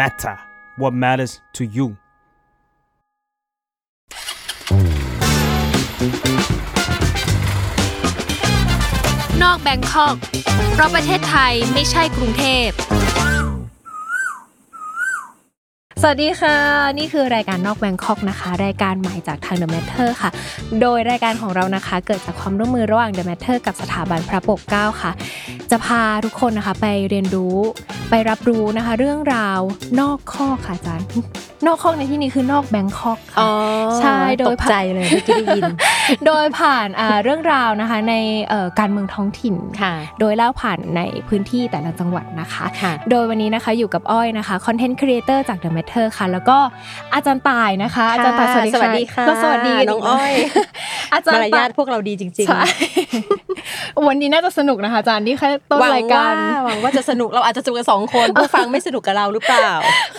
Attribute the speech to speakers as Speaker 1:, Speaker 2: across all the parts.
Speaker 1: matter what matters to you
Speaker 2: นอกแบงคอกเพราะประเทศไทยไม่ใช่กรุงเทพ
Speaker 3: สวัสดีค่ะ นี่คือรายการนอกแบงคอกนะคะ รายการใหม่จากทาง The Matter ค่ะ โดยรายการของเรานะคะเกิดจากความร่วมมือระหว่าง The Matter กับสถาบันพระปกเกล้าค่ะ จะพาทุกคนนะคะไปเรียนรู้ไปรับรู้นะคะ เรื่องราวนอกข้อค่ะอาจารย์นอกคอกในที่นี้คือนอกแบงคอกค่ะใช่โดย
Speaker 4: ตกใจเลยเมื่อกี้ได้ยิน
Speaker 3: โดยผ่านอ่าเรื่องราวนะคะในเอ่อการเมืองท้องถิ่น
Speaker 4: ค่ะ
Speaker 3: โดยเล่าผ่านในพื้นที่แต่ละจังหวัดนะคะ
Speaker 4: ค่ะ
Speaker 3: โดยวันนี้นะคะอยู่กับอ้อยนะคะคอนเทนต์ครีเอเตอร์จาก The Matter ค่ะ แล้วก็อาจารย์ตายนะคะ อาจารย์ตายสวัสดี
Speaker 4: สวัสดีค่ะ
Speaker 3: ก็สวัสดี
Speaker 4: น้องอ้อย
Speaker 3: อาจาร
Speaker 4: มา
Speaker 3: ย์
Speaker 4: รยาทพวกเราดีจริง
Speaker 3: ใช่วันนี้น่าจะสนุกนะคะอาจารย์ที่แค่ต้น
Speaker 4: หวัง
Speaker 3: รายการ
Speaker 4: ว่าหวังว่าจะสนุกเราอาจจะสนุกกันสองคนผู้ฟังไม่สนุกกับเราหรือเปล่า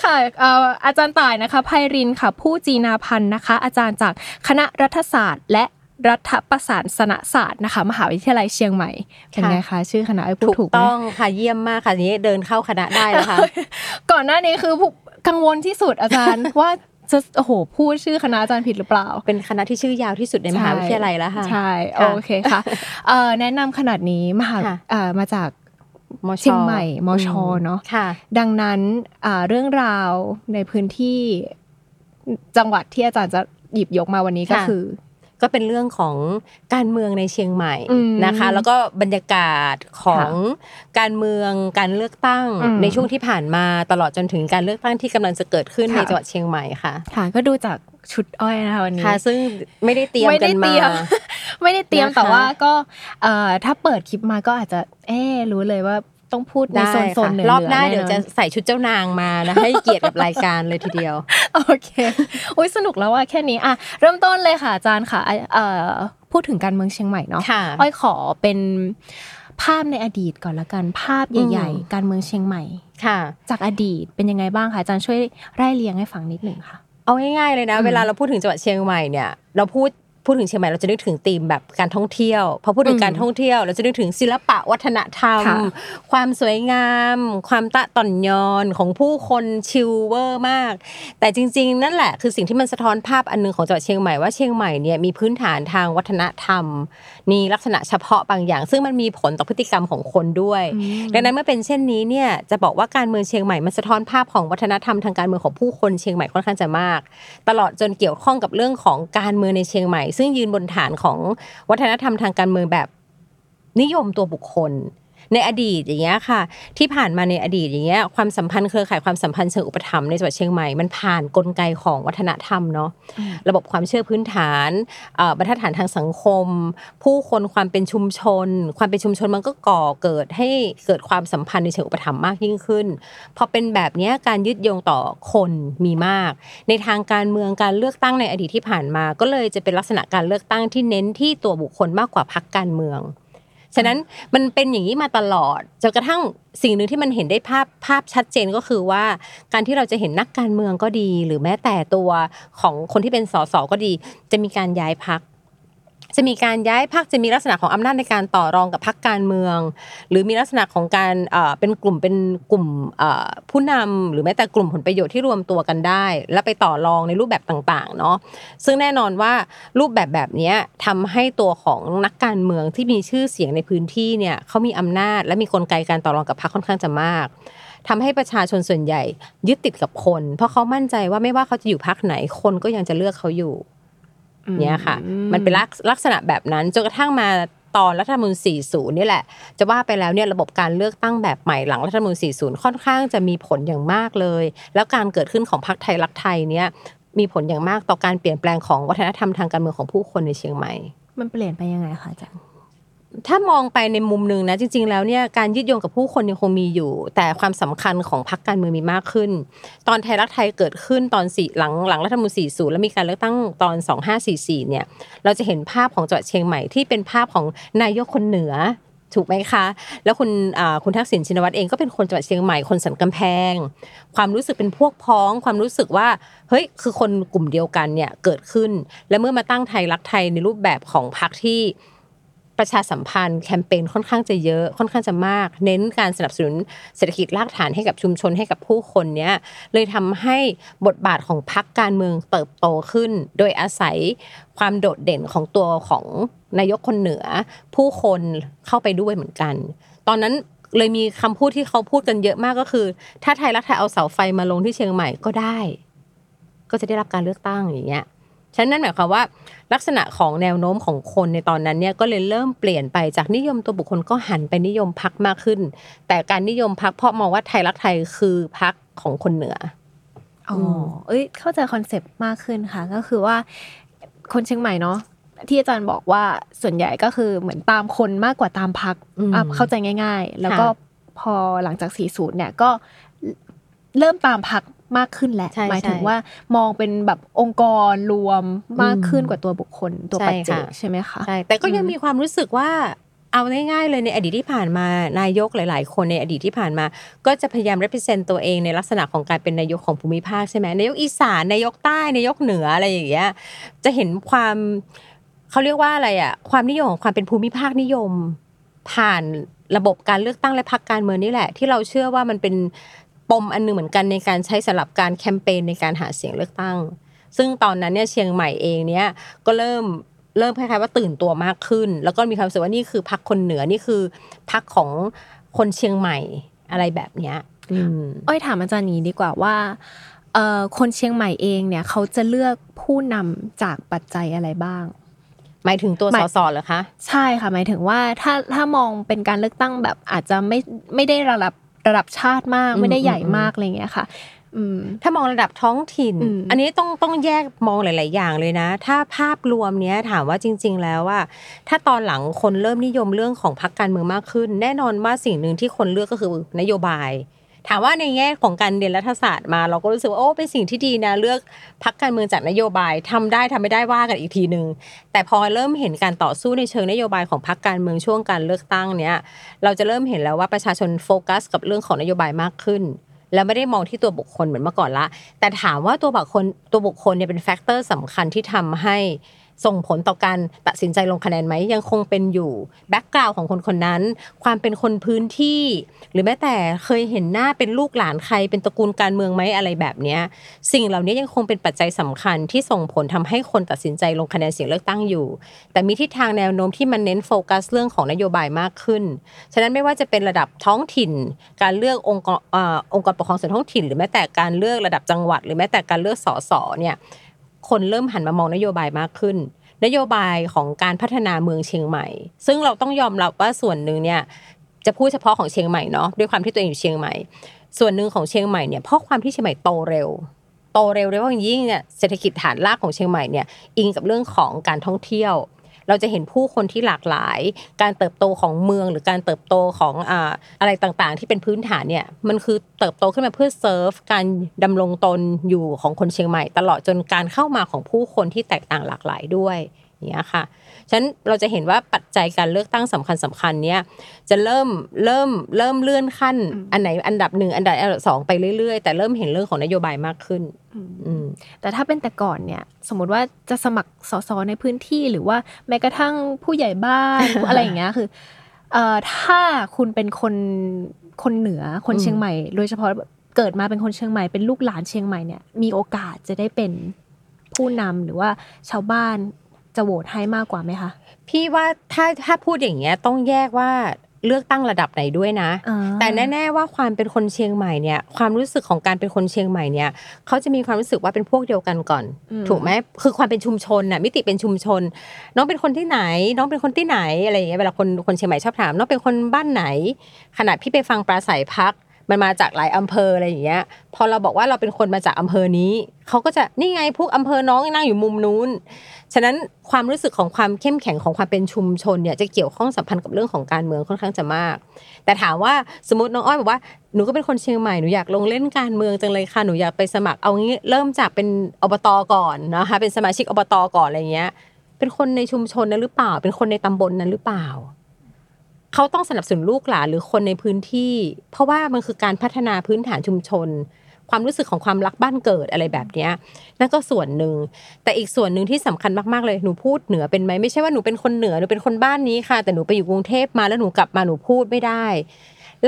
Speaker 3: ค่ะเอ่ออาจารย์ต่ายนะคะไพรินค่ะ ผู้จีนาพันธ์นะคะ อาจารย์จากคณะรัฐศาสตร์ และรัฐประศาสนศาสตร์นะคะ มหาวิทยาลัยเชียงใหม่ เป็นไงคะ ชื่อคณะไอ้ยพูด
Speaker 4: ถูก
Speaker 3: ถูกไหม
Speaker 4: ต้องค่ะเยี่ยมมากค่ะทีนี้เดินเข้าคณะได้แล้วค่ะ
Speaker 3: ก่อนหน้านี้คือผู้กังวลที่สุดอาจารย์ว่าจะโอ้โหพูดชื่อคณะอาจารย์ผิดหรือเปล่า
Speaker 4: เป็นคณะที่ชื่อยาวที่สุดในมหาวิทยาลัยแล้วค่ะ
Speaker 3: ใช่
Speaker 4: ค่ะ
Speaker 3: โอเคค่ะเอ่อแนะนำขนาดนี้มหา
Speaker 4: ค่ะ
Speaker 3: เอ่อมาจาก
Speaker 4: ม
Speaker 3: เชียงใหม่มชเนอะ
Speaker 4: ค่ะ
Speaker 3: ดังนั้นอ่าเรื่องราวในพื้นที่จังหวัดที่อาจารย์จะหยิบยกมาวันนี้ก็
Speaker 4: ค่ะ
Speaker 3: คือ
Speaker 4: ก็เป็นเรื่องของการเมืองในเชียงใหม่
Speaker 3: อืม
Speaker 4: นะคะ แล้วก็บรรยากาศของการเมืองการเลือกตั้ง
Speaker 3: อืม
Speaker 4: ในช่วงที่ผ่านมาตลอดจนถึงการเลือกตั้งที่กำลังจะเกิดขึ้น
Speaker 3: ค่ะ
Speaker 4: ในจังหวัดเชียงใหม่ค่ะ
Speaker 3: ค่ะก็ดูจากชุดอ้อยนะคะวันนี้
Speaker 4: ค่ะ ซึ่งไม่ได้เตรียม
Speaker 3: ไม่
Speaker 4: กั
Speaker 3: ได้
Speaker 4: น
Speaker 3: เต
Speaker 4: มา
Speaker 3: รียมไม่ได้เตรียม
Speaker 4: นะคะ
Speaker 3: แต่ว่าก็เอ่อถ้าเปิดคลิปมาก็อาจจะเอ๊ะรู้เลยว่า ต้องพูดใน
Speaker 4: ได้
Speaker 3: โซนโซน
Speaker 4: ค่ะ
Speaker 3: เหนือ
Speaker 4: รอบหน้า
Speaker 3: แเดี๋
Speaker 4: ยวจะใส่ชุดเจ้านางมานะให้เกียรติกับรายการเลยทีเดียว
Speaker 3: โอเคอุ้ยสนุกแล้วว่าแค่นี้อะเริ่มต้นเลยค่ะอาจารย์ค่ะเอ่อพูดถึงการเมืองเชียงใหม่เนาะ
Speaker 4: ค่ะ
Speaker 3: อ้อยขอเป็นภาพในอดีตก่อนละกันภาพใหญ่
Speaker 4: อืม
Speaker 3: ๆการเมืองเชียงใหม่
Speaker 4: ค่ะ
Speaker 3: จากอดีตเป็นยังไงบ้างคะอาจารย์ช่วยไล่เรียงให้ฟังนิดหนึ่งค่ะ
Speaker 4: เอาง่ายๆเลยนะ
Speaker 3: อืม
Speaker 4: เวลาเราพูดถึงจังหวัดเชียงใหม่เนี่ย เราพูด พูดถึงเชียงใหม่เราจะนึกถึงธีมแบบการท่องเที่ยวพอพูดถึงการท่องเที่ยว เราจะนึกถึงศิลปะวัฒนธรรม
Speaker 3: ค่ะ
Speaker 4: ความสวยงาม ความต๊ะต่อนยอนของผู้คน chill เวอร์มาก แต่จริง ๆ นั่นแหละคือสิ่งที่มันสะท้อนภาพอันหนึ่งของจังหวัดเชียงใหม่ว่าเชียงใหม่เนี่ยมีพื้นฐานทางวัฒนธรรมมีลักษณะเฉพาะบางอย่าง ซึ่งมันมีผลต่อพฤติกรรมของคนด้วย ดังนั้นเมื่อเป็นเช่นนี้เนี่ยจะบอกว่าการเมืองเชียงใหม่มันสะท้อนภาพของวัฒนธรรมทางการเมืองของผู้คนเชียงใหม่ค่อนข้างจะมาก ตลอดจนเกี่ยวข้องกับเรื่องของการเมืองในเชียงใหม่ซึ่งยืนบนฐานของวัฒนธรรมทางการเมืองแบบนิยมตัวบุคคล ในอดีตอย่างเงี้ยค่ะ ที่ผ่านมาในอดีตอย่างเงี้ยความสัมพันธ์เครือข่ายความสัมพันธ์เชิงอุปถัมภ์ในจังหวัดเชียงใหม่มันผ่านกลไกของวัฒนธรรมเนาะระบบความเชื่อพื้นฐานเอ่อบรรทัดฐานทางสังคม ผู้คนความเป็นชุมชน ความเป็นชุมชนมันก็ก่อเกิดให้เกิดความสัมพันธ์ในเชิงอุปถัมภ์มากยิ่งขึ้นพอเป็นแบบเนี้ยการยึดโยงต่อคนมีมาก ในทางการเมืองการเลือกตั้งในอดีตที่ผ่านมา ก็เลยจะเป็นลักษณะการเลือกตั้งที่เน้นที่ตัวบุคคลมากกว่าพรรคการเมือง ฉะนั้นมันเป็นอย่างนี้มาตลอดจนกระทั่งสิ่งหนึ่งที่มันเห็นได้ภาพภาพชัดเจนก็คือว่า การที่เราจะเห็นนักการเมืองก็ดี หรือแม้แต่ตัวของคนที่เป็นสสก็ดี จะมีการย้ายพัก จะมีการย้ายพักจะมีลักษณะของอำนาจในการต่อรองกับพักการเมือง หรือมีลักษณะของการเป็นกลุ่มเป็นกลุ่มผู้นำหรือแม้แต่กลุ่มผลประโยชน์ที่รวมตัวกันได้ และไปต่อรองในรูปแบบต่างๆเนาะซึ่งแน่นอนว่ารูปแบบแบบนี้ยทำให้ตัวของนักการเมืองที่มีชื่อเสียงในพื้นที่เนี่ยเขามีอำนาจ และมีกลไกการต่อรองกับพรรคค่อนข้างจะมากทำให้ประชาชนส่วนใหญ่ยึดติดกับคน เพราะเขามั่นใจว่าไม่ว่าเขาจะอยู่พรรคไหนคนก็ยังจะเลือกเขาอยู่ เนี่ยค่ะ มันเป็นลักลักษณะแบบนั้นจนกระทั่งมาตอนรัฐธรรมนูญ40 นี่แหละ จะว่าไปแล้วเนี่ยระบบการเลือกตั้งแบบใหม่หลังรัฐธรรมนูญ40 ค่อนข้างจะมีผลอย่างมากเลย แล้วการเกิดขึ้นของพรรคไทยรักไทยเนี่ยมีผลอย่างมากต่อการเปลี่ยนแปลงของวัฒนธรรมทางการเมืองของผู้คนในเชียงใหม่
Speaker 3: มันเปลี่ยนไปยังไงคะอาจารย์
Speaker 4: ถ้ามองไปในมุมหนึ่งนะจริง ๆ แล้วเนี่ยการยึดโยงกับผู้คนยังคงมีอยู่ แต่ความสำคัญของพรรคการเมืองมีมากขึ้น ตอนไทยรักไทยเกิดขึ้นตอนสี่หลังหลังรัฐธรรมนูญ40 แล้วมีการเลือกตั้งตอน 2544เนี่ยเราจะเห็นภาพของจังหวัดเชียงใหม่ที่เป็นภาพของนายกคนเหนือถูกไหมคะ แล้วคุณคุณทักษิณชินวัตรเองก็เป็นคนจังหวัดเชียงใหม่คนสันกำแพง ความรู้สึกเป็นพวกพ้อง ความรู้สึกว่าเฮ้ยคือคนกลุ่มเดียวกันเนี่ยเกิดขึ้น และเมื่อมาตั้งไทยรักไทยในรูปแบบของพรรคที่ ประชาสัมพันธ์แคมเปญค่อนข้างจะเยอะค่อนข้างจะมาก เน้นการสนับสนุนเศรษฐกิจรากฐานให้กับชุมชนให้กับผู้คนเนี้ยเลยทำให้บทบาทของพรรคการเมืองเติบโตขึ้น โดยอาศัยความโดดเด่นของตัวของนายกคนเหนือ ผู้คนเข้าไปด้วยเหมือนกัน ตอนนั้นเลยมีคำพูดที่เขาพูดกันเยอะมากก็คือ ถ้าไทยรักไทยเอาเสาไฟมาลงที่เชียงใหม่ก็ได้ ก็จะได้รับการเลือกตั้งอย่างเงี้ย ฉะนั้นนั่นหมายความว่าลักษณะของแนวโน้มของคนในตอนนั้นเนี่ยก็เลยเริ่มเปลี่ยนไปจากนิยมตัวบุคคลก็หันไปนิยมพักมากขึ้น แต่การนิยมพักเพราะมองว่าไทยรักไทยคือพักของคนเหนือ
Speaker 3: อ๋อ
Speaker 4: ม
Speaker 3: เอ้ยเข้าใจคอนเซปต์มากขึ้นค่ะ ก็คือว่าคนเชียงใหม่เนาะที่อาจารย์บอกว่าส่วนใหญ่ก็คือเหมือนตามคนมากกว่าตามพัก
Speaker 4: อืม
Speaker 3: เข้าใจง่าย ๆ แล้วก็
Speaker 4: ค่ะ
Speaker 3: พอหลังจาก 40 เนี่ยก็เริ่มตามพัก มากขึ้นแหละ
Speaker 4: ใช่
Speaker 3: หมายถึง
Speaker 4: ใช่
Speaker 3: ว่ามองเป็นแบบองค์กรรวมมากขึ้นกว่าตัวบุคคลตัว
Speaker 4: ใช่
Speaker 3: ปัจเจก
Speaker 4: ค่ะ
Speaker 3: ใช่ไหมคะ
Speaker 4: ใช่แต่ก็ยัง
Speaker 3: อืม
Speaker 4: มีความรู้สึกว่าเอาง่ายๆเลยในอดีตที่ผ่านมานายกหลาย ๆ คนในอดีตที่ผ่านมา ก็จะพยายาม represent ตัวเองในลักษณะของการเป็นนายกของภูมิภาคใช่ไหมนายกอีสานนายกใต้นายกเหนืออะไรอย่างเงี้ยจะเห็นความเขาเรียกว่าอะไรอะความนิยมของความเป็นภูมิภาคนิยม ผ่านระบบการเลือกตั้งและพรรคการเมืองนี่แหละ ที่เราเชื่อว่ามันเป็น ปมอันหนึงเหมือนกันในการใช้สำหรับการแคมเปญในการหาเสียงเลือกตั้ง ซึ่งตอนนั้นเนี่ยเชียงใหม่เองเนี่ยก็เริ่มเริ่มคล้ายๆว่าตื่นตัวมากขึ้น แล้วก็มีความรู้สึกว่านี่คือพักคนเหนือนี่คือพักของคนเชียงใหม่อะไรแบบเนี้ยอืม
Speaker 3: อ้อยถามอาจารย์นี้ดีกว่าว่าเอ่อคนเชียงใหม่เองเนี่ยเขาจะเลือกผู้นำจากปัจจัยอะไรบ้าง
Speaker 4: หมายถึงตัว
Speaker 3: ห
Speaker 4: ส
Speaker 3: มาย
Speaker 4: สเหรอคะ
Speaker 3: ใช่ค่ะ หมายถึงว่าถ้าถ้ามองเป็นการเลือกตั้งแบบอาจจะไม่ไม่ได้ระดับ ระดับชาติมาก
Speaker 4: อืม
Speaker 3: ไม่ได้ใหญ่
Speaker 4: อืม
Speaker 3: มากอะไรอย่างเงี้ยค่ะอืม
Speaker 4: ถ้ามองระดับท้องถิ่น
Speaker 3: อืม
Speaker 4: อันนี้ต้องต้องแยกมองหลาย ๆ อย่างเลยนะ ถ้าภาพรวมเนี้ยถามว่าจริง ๆ แล้วว่า ถ้าตอนหลังคนเริ่มนิยมเรื่องของพรรคการเมืองมากขึ้น แน่นอนว่าสิ่งหนึ่งที่คนเลือกก็คือนโยบาย ถามว่าในแง่ของการเรียนรัฐศาสตร์มาเราก็รู้สึกว่าโอ้เป็นสิ่งที่ดีนะเลือกพรรคการเมืองจากนโยบายทำได้ทำไม่ได้ว่ากันอีกทีหนึ่งแต่พอเริ่มเห็นการต่อสู้ในเชิงนโยบายของพรรคการเมืองช่วงการเลือกตั้งเนี้ยเราจะเริ่มเห็นแล้วว่าประชาชนโฟกัส กับเรื่องของนโยบายมากขึ้นแล้วไม่ได้มองที่ตัวบุคคลเหมือนเมื่อก่อนละ แต่ถามว่าตัวบุคคลตัวบุคคลเนี่ยเป็น factor สำคัญที่ทำให้ ส่งผลต่อการตัดสินใจลงคะแนนไหมยังคงเป็นอยู่ background ของคนคนนั้น ความเป็นคนพื้นที่ หรือแม้แต่เคยเห็นหน้าเป็นลูกหลานใครเป็นตระกูลการเมืองไหมอะไรแบบนี้สิ่งเหล่านี้ยังคงเป็นปัจจัยสำคัญที่ส่งผลทำให้คนตัดสินใจลงคะแนนเสียงเลือกตั้งอยู่ แต่มีทิศทางแนวโน้มที่มันเน้นโฟกัสเรื่องของนโยบายมากขึ้นฉะนั้นไม่ว่าจะเป็นระดับท้องถิ่น การเลือกองค์กรองค์กรปกครองส่วนท้องถิ่น หรือแม้แต่การเลือกระดับจังหวัด หรือแม้แต่การเลือกสสเนี่ย คนเริ่มหันมามองนโยบายมากขึ้น นโยบายของการพัฒนาเมืองเชียงใหม่ ซึ่งเราต้องยอมรับว่าส่วนหนึ่งเนี่ยจะพูดเฉพาะของเชียงใหม่เนาะด้วยความที่ตัวเองอยู่เชียงใหม่ ส่วนหนึ่งของเชียงใหม่เนี่ยเพราะความที่เชียงใหม่โตเร็ว โตเร็วเรียว่าอย่างยิ่งเนี่ยเศรษฐกิจฐานรากของเชียงใหม่เนี่ยอิงกับเรื่องของการท่องเที่ยว เราจะเห็นผู้คนที่หลากหลาย การเติบโตของเมืองหรือการเติบโตของอะไรต่างๆ ที่เป็นพื้นฐานเนี่ยมันคือเติบโตขึ้นมาเพื่อเซิร์ฟการดำรงตนอยู่ของคนเชียงใหม่ ตลอดจนการเข้ามาของผู้คนที่แตกต่างหลากหลายด้วยอย่างเนี้ยค่ะ ฉะนั้นเราจะเห็นว่าปัจจัยการเลือกตั้งสำคัญสคัญๆเนี้ยจะเริ่มเริ่มเริ่มเลื่อนขั้น อันไหนอันดับหนึ่งอันดับอันดับสองไปเรื่อยๆ แต่เริ่มเห็นเรื่องของนโยบายมากขึ้นอืม
Speaker 3: แต่ถ้าเป็นแต่ก่อนเนี่ย สมมติว่าจะสมัครสสในพื้นที่หรือว่าแม้กระทั่งผู้ใหญ่บ้านอะไรอย่างเงี้ยคือเอ่อถ้าคุณเป็นคนคนเหนือคน
Speaker 4: อืม
Speaker 3: เชียงใหม่ โดยเฉพาะเกิดมาเป็นคนเชียงใหม่เป็นลูกหลานเชียงใหม่เนี่ยมีโอกาสจะได้เป็นผู้นำหรือว่าชาวบ้าน จะโหวตให้มากกว่าไหมคะ
Speaker 4: พี่ว่าถ้าถ้าพูดอย่างเงี้ยต้องแยกว่าเลือกตั้งระดับไหนด้วยนะ
Speaker 3: อ่า
Speaker 4: แต่แน่ ๆ ว่าความเป็นคนเชียงใหม่เนี่ยความรู้สึกของการเป็นคนเชียงใหม่เนี่ยเขาจะมีความรู้สึกว่าเป็นพวกเดียวกันก่อน
Speaker 3: อืม
Speaker 4: ถูกไหมคือความเป็นชุมชนน่ะมิติเป็นชุมชน น้องเป็นคนที่ไหน น้องเป็นคนที่ไหนอะไรอย่างเงี้ยเวลาคนคนเชียงใหม่ชอบถามน้องเป็นคนบ้านไหน ขนาดพี่ไปฟังปราศัยพัก มันมาจากหลายอำเภออะไรอย่างเงี้ย พอเราบอกว่าเราเป็นคนมาจากอำเภอนี้ เขาก็จะนี่ไงพวกอำเภอน้องนั่งอยู่มุมนู้น ฉะนั้นความรู้สึกของความเข้มแข็งของความเป็นชุมชนเนี่ยจะเกี่ยวข้องสัมพันธ์กับเรื่องของการเมืองค่อนข้างจะมาก แต่ถามว่าสมมติน้องอ้อยบอกว่าหนูก็เป็นคนเชียงใหม่หนูอยากลงเล่นการเมืองจังเลยค่ะหนูอยากไปสมัครเอางี้เริ่มจากเป็นอบตก่อนนะคะเป็นสมาชิกอบตก่อนอะไรเงี้ยเป็นคนในชุมชนนั้นหรือเปล่า เป็นคนในตำบลนั้นหรือเปล่า เขาต้องสนับสนุนลูกหลานหรือคนในพื้นที่ เพราะว่ามันคือการพัฒนาพื้นฐานชุมชน ความรู้สึกของความรักบ้านเกิดอะไรแบบนี้นั่นก็ส่วนหนึ่ง แต่อีกส่วนหนึ่งที่สำคัญมากๆเลยหนูพูดเหนือเป็นไหมไม่ใช่ว่าหนูเป็นคนเหนือหนูเป็นคนบ้านนี้ค่ะ แต่หนูไปอยู่กรุงเทพมาแล้วหนูกลับมาหนูพูดไม่ได้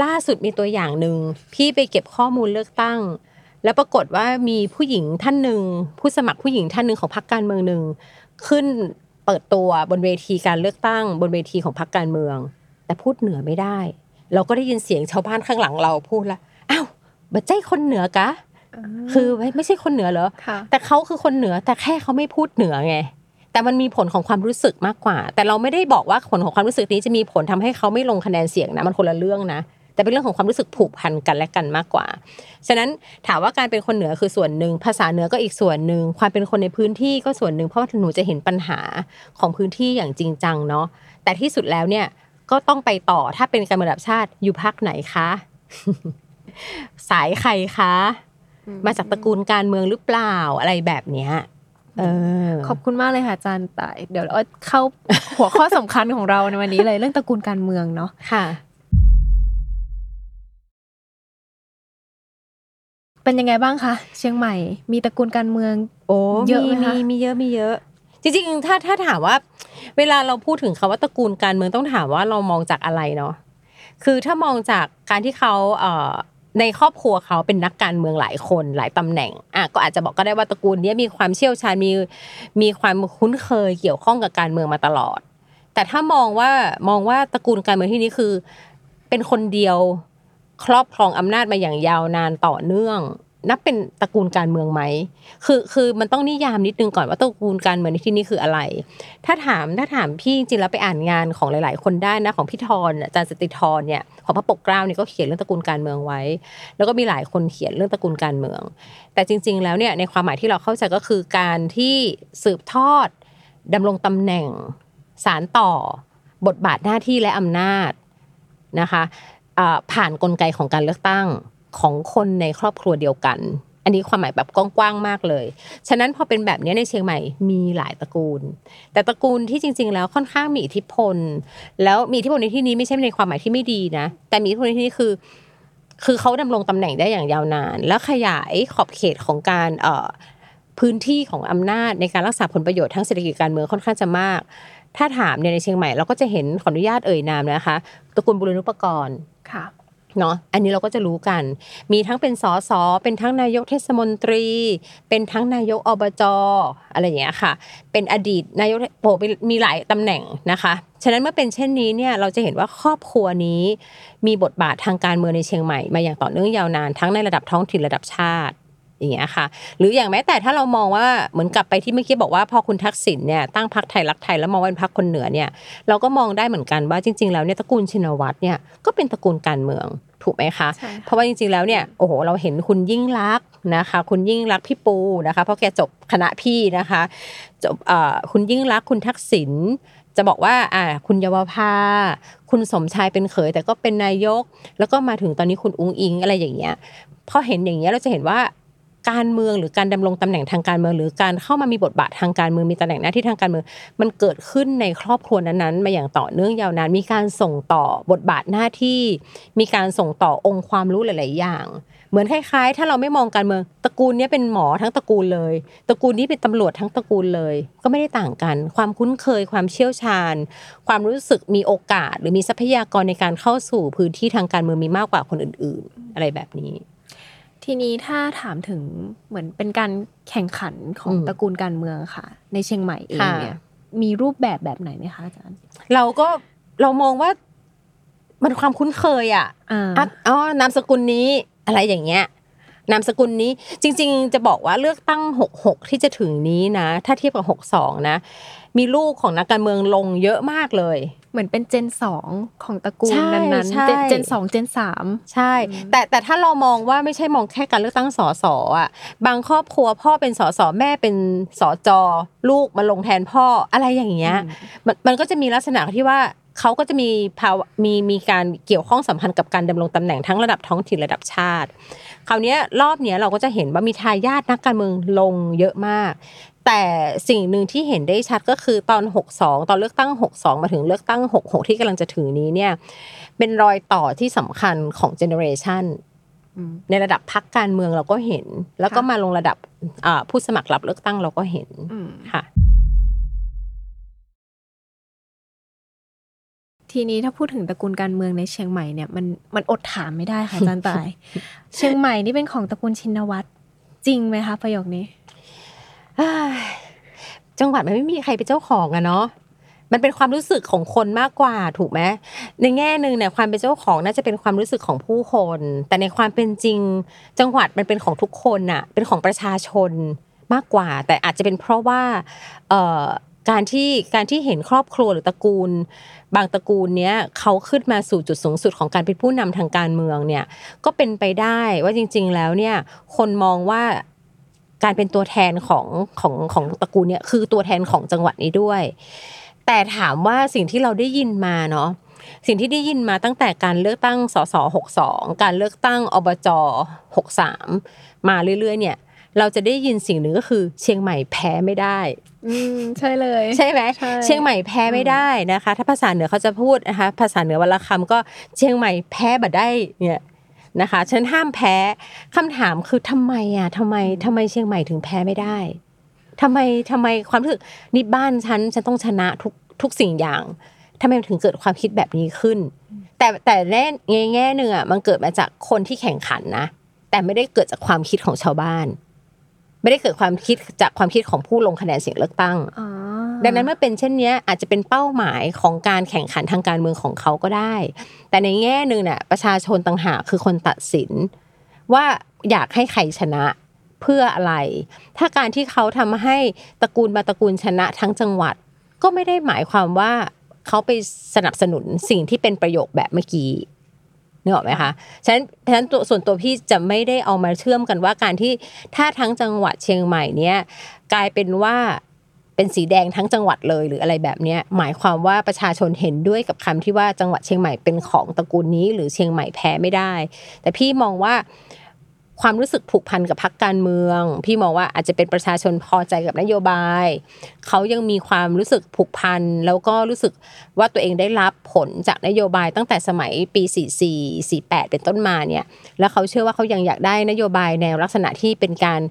Speaker 4: ล่าสุดมีตัวอย่างหนึ่งพี่ไปเก็บข้อมูลเลือกตั้ง แล้วปรากฏว่ามีผู้หญิงท่านหนึ่งผู้สมัครผู้หญิงท่านหนึ่งของพรรคการเมืองหนึ่งขึ้นเปิดตัวบนเวทีการเลือกตั้ง บนเวทีของพรรคการเมือง แต่พูดเหนือไม่ได้ เราก็ได้ยินเสียงชาวบ้านข้างหลังเราพูดละอ้าวบัจใจคนเหนือกะคือไม่ใช่คนเหนือเหรอ
Speaker 3: ค่ะ
Speaker 4: แต่เขาคือคนเหนือแต่แค่เขาไม่พูดเหนือไง แต่มันมีผลของความรู้สึกมากกว่า แต่เราไม่ได้บอกว่าผลของความรู้สึกนี้จะมีผลทำให้เขาไม่ลงคะแนนเสียงนะมันคนละเรื่องนะแต่เป็นเรื่องของความรู้สึกผูกพันกันและกันมากกว่า ฉะนั้นถามว่าการเป็นคนเหนือคือส่วนหนึ่ง ภาษาเหนือก็อีกส่วนหนึ่ง ความเป็นคนในพื้นที่ก็ส่วนหนึ่ง เพราะว่าหนูจะเห็นปัญหาของพื้นที่อย่างจริงจังเนาะ แต่ที่สุดแล้วเนี่ย ก็ต้องไปต่อถ้าเป็นการเมืองระดับชาติอยู่พักไหนคะสายใครคะ มาจากตระกูลการเมืองหรือเปล่าอะไรแบบเนี้ยเออ
Speaker 3: ขอบคุณมากเลยค่ะอาจารย์ต่ายเดี๋ยวเราเข้าหัวข้อสำคัญของเราในวันนี้เลยเรื่องตระกูลการเมืองเนาะ
Speaker 4: ค่ะ
Speaker 3: เป็นยังไงบ้างคะเชียงใหม่ มีตระกูลการเมือง
Speaker 4: โอ้
Speaker 3: เยอะไหม
Speaker 4: มี
Speaker 3: คะ
Speaker 4: มีมีเยอะมีเยอะ จริงๆ ถ้าถ้าถามว่า เวลาเราพูดถึงคำว่าตระกูลการเมืองต้องถามว่าเรามองจากอะไรเนาะคือถ้ามองจากการที่เขาเในครอบครัวเขาเป็นนักการเมืองหลายคนหลายตำแหน่งอะก็อาจจะบอกก็ได้ว่าตระกูลนี้มีความเชี่ยวชาญมีมีความคุ้นเคยเกี่ยวข้องกับการเมืองมาตลอด แต่ถ้ามองว่ามองว่าตระกูลการเมืองที่นี้คือ เป็นคนเดียวครอบครองอำนาจมาอย่างยาวนานต่อเนื่อง นับเป็นตระกูลการเมืองไหม คือคือมันต้องนิยามนิดนึงก่อนว่าตระกูลการเมืองในที่นี้คืออะไร ถ้าถามถ้าถามพี่จริงแล้วไปอ่านงานของหลาย ๆ คนได้นะของพี่ธรอาจารย์สติธรเนี่ยของพระปกเกล้าเนี่ยก็เขียนเรื่องตระกูลการเมืองไว้ แล้วก็มีหลายคนเขียนเรื่องตระกูลการเมือง แต่จริง ๆ แล้วเนี่ยในความหมายที่เราเข้าใจก็คือการที่สืบทอดดำรงตำแหน่งสารต่อบทบาทหน้าที่และอำนาจนะคะอ่าผ่านกลไกของการเลือกตั้ง ของคนในครอบครัวเดียวกัน อันนี้ความหมายแบบกว้างๆมากเลย ฉะนั้นพอเป็นแบบนี้ในเชียงใหม่มีหลายตระกูล แต่ตระกูลที่จริง ๆ แล้วค่อนข้างมีอิทธิพล แล้วมีอิทธิพลในที่นี้ไม่ใช่ในความหมายที่ไม่ดีนะ แต่มีอิทธิพลในที่นี้คือ คือเขาดำรงตำแหน่งได้อย่างยาวนาน แล้วขยายขอบเขตของการเอ่อพื้นที่ของอำนาจในการรักษาผลประโยชน์ทั้งเศรษฐกิจการเมืองค่อนข้างจะมาก ถ้าถามเนี่ยในเชียงใหม่เราก็จะเห็นขออนุญาตเอ่ยนามนะคะตระกูลบุรณุปกรณ์
Speaker 3: ค่ะ
Speaker 4: เนาะอันนี้เราก็จะรู้กัน มีทั้งเป็นสอสอเป็นทั้งนายกเทศมนตรี เป็นทั้งนายกอบจอะไรอย่างเงี้ยค่ะ เป็นอดีตนายกโอ้มีหลายตำแหน่งนะคะ ฉะนั้นเมื่อเป็นเช่นนี้เนี่ยเราจะเห็นว่าครอบครัวนี้ มีบทบาททางการเมืองในเชียงใหม่มาอย่างต่อเนื่องยาวนานทั้งในระดับท้องถิ่นระดับชาติ อย่างเงี้ยค่ะ หรืออย่างแม้แต่ถ้าเรามองว่าเหมือนกลับไปที่เมื่อกี้บอกว่าพอคุณทักษิณเนี่ยตั้งพรรคไทยรักไทยแล้วมองว่าเป็นพรรคคนเหนือเนี่ยเราก็มองได้เหมือนกันว่าจริง ๆ แล้วเนี่ยตระกูลชินวัตรเนี่ยก็เป็นตระกูลการเมืองถูกไหมคะ
Speaker 3: ใช่ค่ะ
Speaker 4: เพราะว่าจริงๆ แล้วเนี่ยโอ้โหเราเห็นคุณยิ่งรักษณ์นะคะ คุณยิ่งรักษณ์พี่ปูนะคะ เพราะแกจบคณะพี่นะคะจบเอ่อคุณยิ่งรักษณ์คุณทักษิณจะบอกว่าอ่าคุณเยาวภาคุณสมชายเป็นเขยแต่ก็เป็นนายก แล้วก็มาถึงตอนนี้คุณอุ้งอิงอะไรอย่างเงี้ยพอเห็นอย่างเงี้ยเราจะเห็นว่า การเมืองหรือการดำรงตำแหน่งทางการเมือง หรือการเข้ามามีบทบาททางการเมืองมีตำแหน่งหน้าที่ทางการเมือง มันเกิดขึ้นในครอบครัวนั้นๆมาอย่างต่อเนื่องยาวนานมีการส่งต่อบทบาทหน้าที่ มีการส่งต่อองค์ความรู้หลาย ๆ อย่าง เหมือนคล้าย ๆ ถ้าเราไม่มองการเมืองตระกูลนี้เป็นหมอทั้งตระกูลเลย ตระกูลนี้เป็นตำรวจทั้งตระกูลเลย ก็ไม่ได้ต่างกัน ความคุ้นเคยความเชี่ยวชาญ ความรู้สึกมีโอกาส หรือมีทรัพยากรในการเข้าสู่พื้นที่ทางการเมืองมีมากกว่าคนอื่น ๆ อะไรแบบนี้
Speaker 3: ทีนี้ถ้าถามถึงเหมือนเป็นการแข่งขันของ
Speaker 4: อืม
Speaker 3: ตระกูลการเมืองค่ะ ในเชียงใหม่เอง
Speaker 4: ค่ะ
Speaker 3: เนี่ย มีรูปแบบแบบไหนไหมคะอาจารย์
Speaker 4: เราก็เรามองว่ามันความคุ้นเคยอะ
Speaker 3: อ่า
Speaker 4: อะอ๋อนามสกุลนี้อะไรอย่างเงี้ยนามสกุลนี้จริง ๆ จะบอกว่าเลือกตั้ง 66 ที่จะถึงนี้นะ ถ้าเทียบกับ 62 นะ มีลูกของนักการเมืองลงเยอะมากเลย
Speaker 3: เหมือนเป็นเจนสองของตระกูล
Speaker 4: ใช่
Speaker 3: นั้น
Speaker 4: ใช่
Speaker 3: ๆเจนเจนสองเจนสาม
Speaker 4: ใช่ แต่แต่ถ้าเรามองว่าไม่ใช่มองแค่การเลือกตั้งสสอะ บางครอบครัวพ่อเป็นสสแม่เป็นสจลูกมาลงแทนพ่ออะไรอย่างเงี้ยมันมันก็จะมีลักษณะที่ว่าเขาก็จะมีภาวะมีมีการเกี่ยวข้องสัมพันธ์กับการดำรงตำแหน่งทั้งระดับท้องถิ่นระดับชาติ คราวเนี้ยรอบเนี้ยเราก็จะเห็นว่ามีทายาทนักการเมืองลงเยอะมาก แต่สิ่งหนึ่งที่เห็นได้ชัดก็คือตอน 62 ตอนเลือกตั้ง 62 มาถึงเลือกตั้ง 66 ที่กำลังจะถึงนี้เนี่ย เป็นรอยต่อที่สำคัญของเจเนอเรชัน
Speaker 3: อืม
Speaker 4: ในระดับพักการเมืองเราก็เห็น แล้วก็
Speaker 3: ค่ะ
Speaker 4: มาลงระดับอ่าผู้สมัครรับเลือกตั้งเราก็เห็น
Speaker 3: อืม
Speaker 4: ค่ะ
Speaker 3: ทีนี้ถ้าพูดถึงตระกูลการเมืองในเชียงใหม่เนี่ยมันมันอดถามไม่ได้ค่ะอาจารย์ตาย เชียงใหม่นี่เป็นของตระกูลชินวัตรจริงไหมคะประโยคนี้
Speaker 4: เอ้ย จังหวัดมันไม่มีใครเป็นเจ้าของอะเนาะมันเป็นความรู้สึกของคนมากกว่าถูกไหมในแง่หนึ่งเนี่ยความเป็นเจ้าของน่าจะเป็นความรู้สึกของผู้คน แต่ในความเป็นจริง จังหวัดมันเป็นของทุกคนน่ะเป็นของประชาชนมากกว่า แต่อาจจะเป็นเพราะว่าเอ่อการที่การที่เห็นครอบครัวหรือตระกูล บางตระกูลเนี้ยเขาขึ้นมาสู่จุดสูงสุดของการเป็นผู้นำทางการเมืองเนี่ยก็เป็นไปได้ว่าจริง ๆ แล้วเนี่ยคนมองว่า การเป็นตัวแทนของของของตระกูลเนี่ยคือตัวแทนของจังหวัดนี้ด้วย แต่ถามว่าสิ่งที่เราได้ยินมาเนาะสิ่งที่ได้ยินมาตั้งแต่การเลือกตั้งสสหกสองการเลือกตั้งอบจหกสามมาเรื่อยๆ เนี่ย เราจะได้ยินสิ่งหนึ่งก็คือ เชียงใหม่แพ้ไม่ได้
Speaker 3: อืมใช่เลย
Speaker 4: ใช่ไหม
Speaker 3: ใช่
Speaker 4: เชียงใหม่แพ้ไม่ได้นะคะ ถ้าภาษาเหนือเขาจะพูดนะคะภาษาเหนือวันละคำก็เชียงใหม่แพ้บ่ได้เนี่ย นะคะฉันห้ามแพ้คำถามคือทำไมอะทำไมทำไมเชียงใหม่ถึงแพ้ไม่ได้ทำไมทำไมความรู้สึกนี่บ้านฉันฉันต้องชนะทุกทุกสิ่งอย่างทำไมมันถึงเกิดความคิดแบบนี้ขึ้น แต่แต่แน่แง่แง่หนึ่งอะมันเกิดมาจากคนที่แข่งขันนะแต่ไม่ได้เกิดจากความคิดของชาวบ้าน ไม่ได้เกิดความคิดจากความคิดของผู้ลงคะแนนเสียงเลือกตั้ง
Speaker 3: อ๋อ
Speaker 4: ดังนั้นเมื่อเป็นเช่นเนี้ยอาจจะเป็นเป้าหมายของการแข่งขันทางการเมืองของเขาก็ได้ แต่ในแง่หนึ่งเนี่ยประชาชนต่างหากคือคนตัดสิน ว่าอยากให้ใครชนะเพื่ออะไร ถ้าการที่เขาทำให้ตระกูลบางตระกูลชนะทั้งจังหวัด ก็ไม่ได้หมายความว่าเขาไปสนับสนุนสิ่งที่เป็นประโยคแบบเมื่อกี้ นึกออกไหมคะฉะนั้นฉะนั้นตัวส่วนตัวพี่จะไม่ได้เอามาเชื่อมกันว่าการที่ถ้าทั้งจังหวัดเชียงใหม่เนี้ยกลายเป็นว่าเป็นสีแดงทั้งจังหวัดเลยหรืออะไรแบบเนี้ยหมายความว่าประชาชนเห็นด้วยกับคำที่ว่าจังหวัดเชียงใหม่เป็นของตระกูลนี้ หรือเชียงใหม่แพ้ไม่ได้ แต่พี่มองว่า ความรู้สึกผูกพันกับพรรคการเมือง พี่มองว่าอาจจะเป็นประชาชนพอใจกับนโยบาย เขายังมีความรู้สึกผูกพันแล้วก็รู้สึกว่าตัวเองได้รับผลจากนโยบายตั้งแต่สมัยปี 44 48 เป็นต้นมาเนี่ยแล้วเขาเชื่อว่าเขายังอยากได้นโยบายแนวลักษณะที่เป็นการ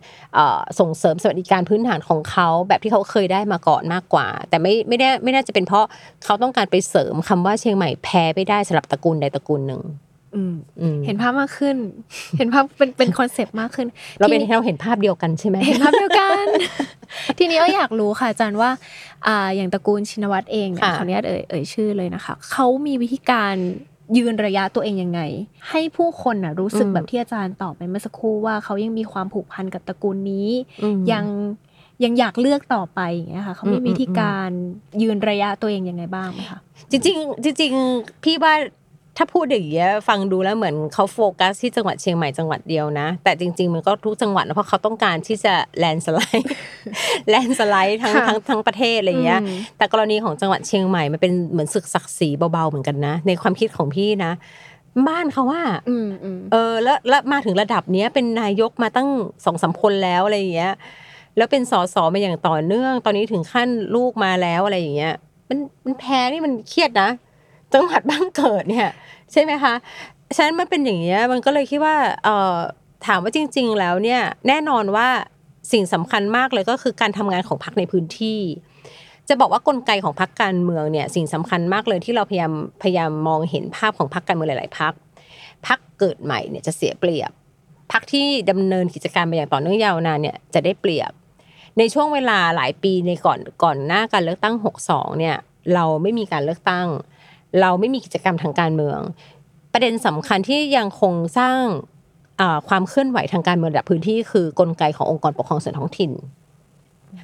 Speaker 4: ส่งเสริมสวัสดิการพื้นฐานของเขาแบบที่เขาเคยได้มาก่อนมากกว่า แต่ไม่ไม่ได้ไม่น่าจะเป็นเพราะเขาต้องการไปเสริมคำว่าเชียงใหม่แพ้ไม่ได้สำหรับตระกูลใดตระกูลหนึ่ง
Speaker 3: เห็นภาพมากขึ้น เห็นภาพเป็นเป็นคอนเซปต์มากขึ้น
Speaker 4: เราเป็น
Speaker 3: ที
Speaker 4: เราเห็นภาพเดียวกันใช่ไหม
Speaker 3: เห็นภาพเดียวกัน ทีนี้ก็อยากรู้ค่ะอาจารย์ว่าอ่าอย่างตระกูลชินวัตรเองเนี่ย
Speaker 4: ค่ะ
Speaker 3: ขออนุญาตเอ่ยเอ่ยชื่อเลยนะคะเขามีวิธีการยืนระยะตัวเองยังไง ให้ผู้คนน่ะรู้สึกแบบที่อาจารย์ตอบไปเมื่อสักครู่ว่าเขายังมีความผูกพันกับตระกูลนี้
Speaker 4: อืม
Speaker 3: ยังยังอยากเลือกต่อไปอย่างเงี้ยค่ะเขามี
Speaker 4: อืม
Speaker 3: วิธีการยืนระยะตัวเองยังไงบ้างไหมคะ
Speaker 4: จริงๆจริงๆพี่ว่า ถ้าพูดอย่างเงี้ยฟังดูแล้วเหมือนเขาโฟกัสที่จังหวัดเชียงใหม่จังหวัดเดียวนะ แต่จริง ๆ มันก็ทุกจังหวัดนะเพราะเขาต้องการที่จะแลนสไลด์แลนสไลด์ทั้ง
Speaker 3: ค่ะ
Speaker 4: ทั้งทั้งประเทศอะไรเงี้ย
Speaker 3: อืม
Speaker 4: แต่กรณีของจังหวัดเชียงใหม่มันเป็นเหมือนศึกศักดิ์ศรีเบาๆเหมือนกันนะ ในความคิดของพี่นะ บ้านเขาว่า
Speaker 3: อืมอืม
Speaker 4: เออ แล้วแล้วมาถึงระดับเนี้ยเป็นนายกมาตั้งสองสามคนแล้วอะไรอย่างเงี้ยแล้วเป็นสสมาอย่างต่อเนื่อง ตอนนี้ถึงขั้นลูกมาแล้วอะไรอย่างเงี้ยมันมันแพ้นี่มันเครียดนะ จังหวัดบ้านเกิดเนี่ยใช่ไหมคะฉะนั้นมันเป็นอย่างเงี้ยมันก็เลยคิดว่าเออถามว่าจริง ๆ แล้วเนี่ยแน่นอนว่าสิ่งสำคัญมากเลยก็คือการทำงานของพรรคในพื้นที่ จะบอกว่ากลไกของพรรคการเมืองเนี่ยสิ่งสำคัญมากเลยที่เราพยายามพยายามมองเห็นภาพของพรรคการเมืองหลาย ๆพรรคพรรคเกิดใหม่เนี่ยจะเสียเปรียบพรรคที่ดำเนินกิจการมาอย่างต่อเนื่องยาวนานเนี่ยจะได้เปรียบ ในช่วงเวลาหลายปีในก่อนก่อนหน้าการเลือกตั้ง 62เนี่ยเราไม่มีการเลือกตั้ง เราไม่มีกิจกรรมทางการเมือง ประเด็นสำคัญที่ยังคงสร้างอ่าความเคลื่อนไหวทางการเมืองระดับพื้นที่คือกลไกขององค์กรปกครองส่วนท้องถิ่น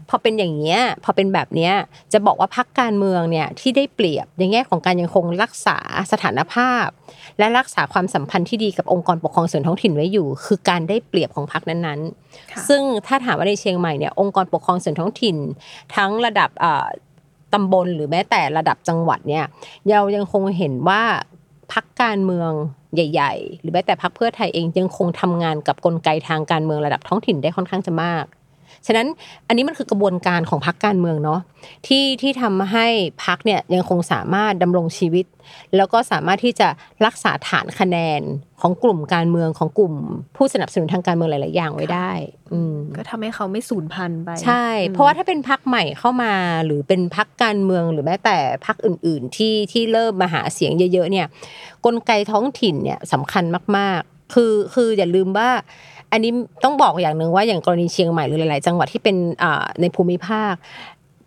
Speaker 4: พอเป็นอย่างเงี้ยพอเป็นแบบเนี้ยจะบอกว่าพักการเมืองเนี่ยที่ได้เปรียบในแง่ของการยังคงรักษาสถานภาพ และรักษาความสัมพันธ์ที่ดีกับองค์กรปกครองส่วนท้องถิ่นไว้อยู่ คือการได้เปรียบของพักนั้นๆ
Speaker 3: ค่ะ
Speaker 4: ซึ่งถ้าถามว่าในเชียงใหม่เนี่ยองค์กรปกครองส่วนท้องถิ่น ทั้งระดับอ่า ตำบลหรือแม้แต่ระดับจังหวัดเนี่ยเรายังคงเห็นว่าพักการเมืองใหญ่ ๆ หรือแม้แต่พักเพื่อไทยเองยังคงทำงานกับกลไกทางการเมืองระดับท้องถิ่นได้ค่อนข้างจะมาก ฉะนั้นอันนี้มันคือกระบวนการของพรรคการเมืองเนาะที่ที่ทำให้พรรคเนี่ยยังคงสามารถดำรงชีวิต แล้วก็สามารถที่จะรักษาฐานคะแนนของกลุ่มการเมืองของกลุ่ม ผู้สนับสนุนทางการเมืองหลาย ๆ อย่างไว้ได้อืม
Speaker 3: ก็ทำให้เขาไม่สูญพันธุ์ไป
Speaker 4: ใช่ เพราะว่าถ้าเป็นพักใหม่เข้ามาหรือเป็นพักการเมืองหรือแม้แต่พักอื่น ๆ ที่ที่เริ่มมาหาเสียงเยอะ ๆ เนี่ย กลไกท้องถิ่นเนี่ยสำคัญมาก ๆ คือคืออย่าลืมว่า อันนี้ต้องบอกอย่างหนึ่งว่าอย่างกรณีเชียงใหม่หรือหลาย ๆ จังหวัดที่เป็นอ่าในภูมิภาค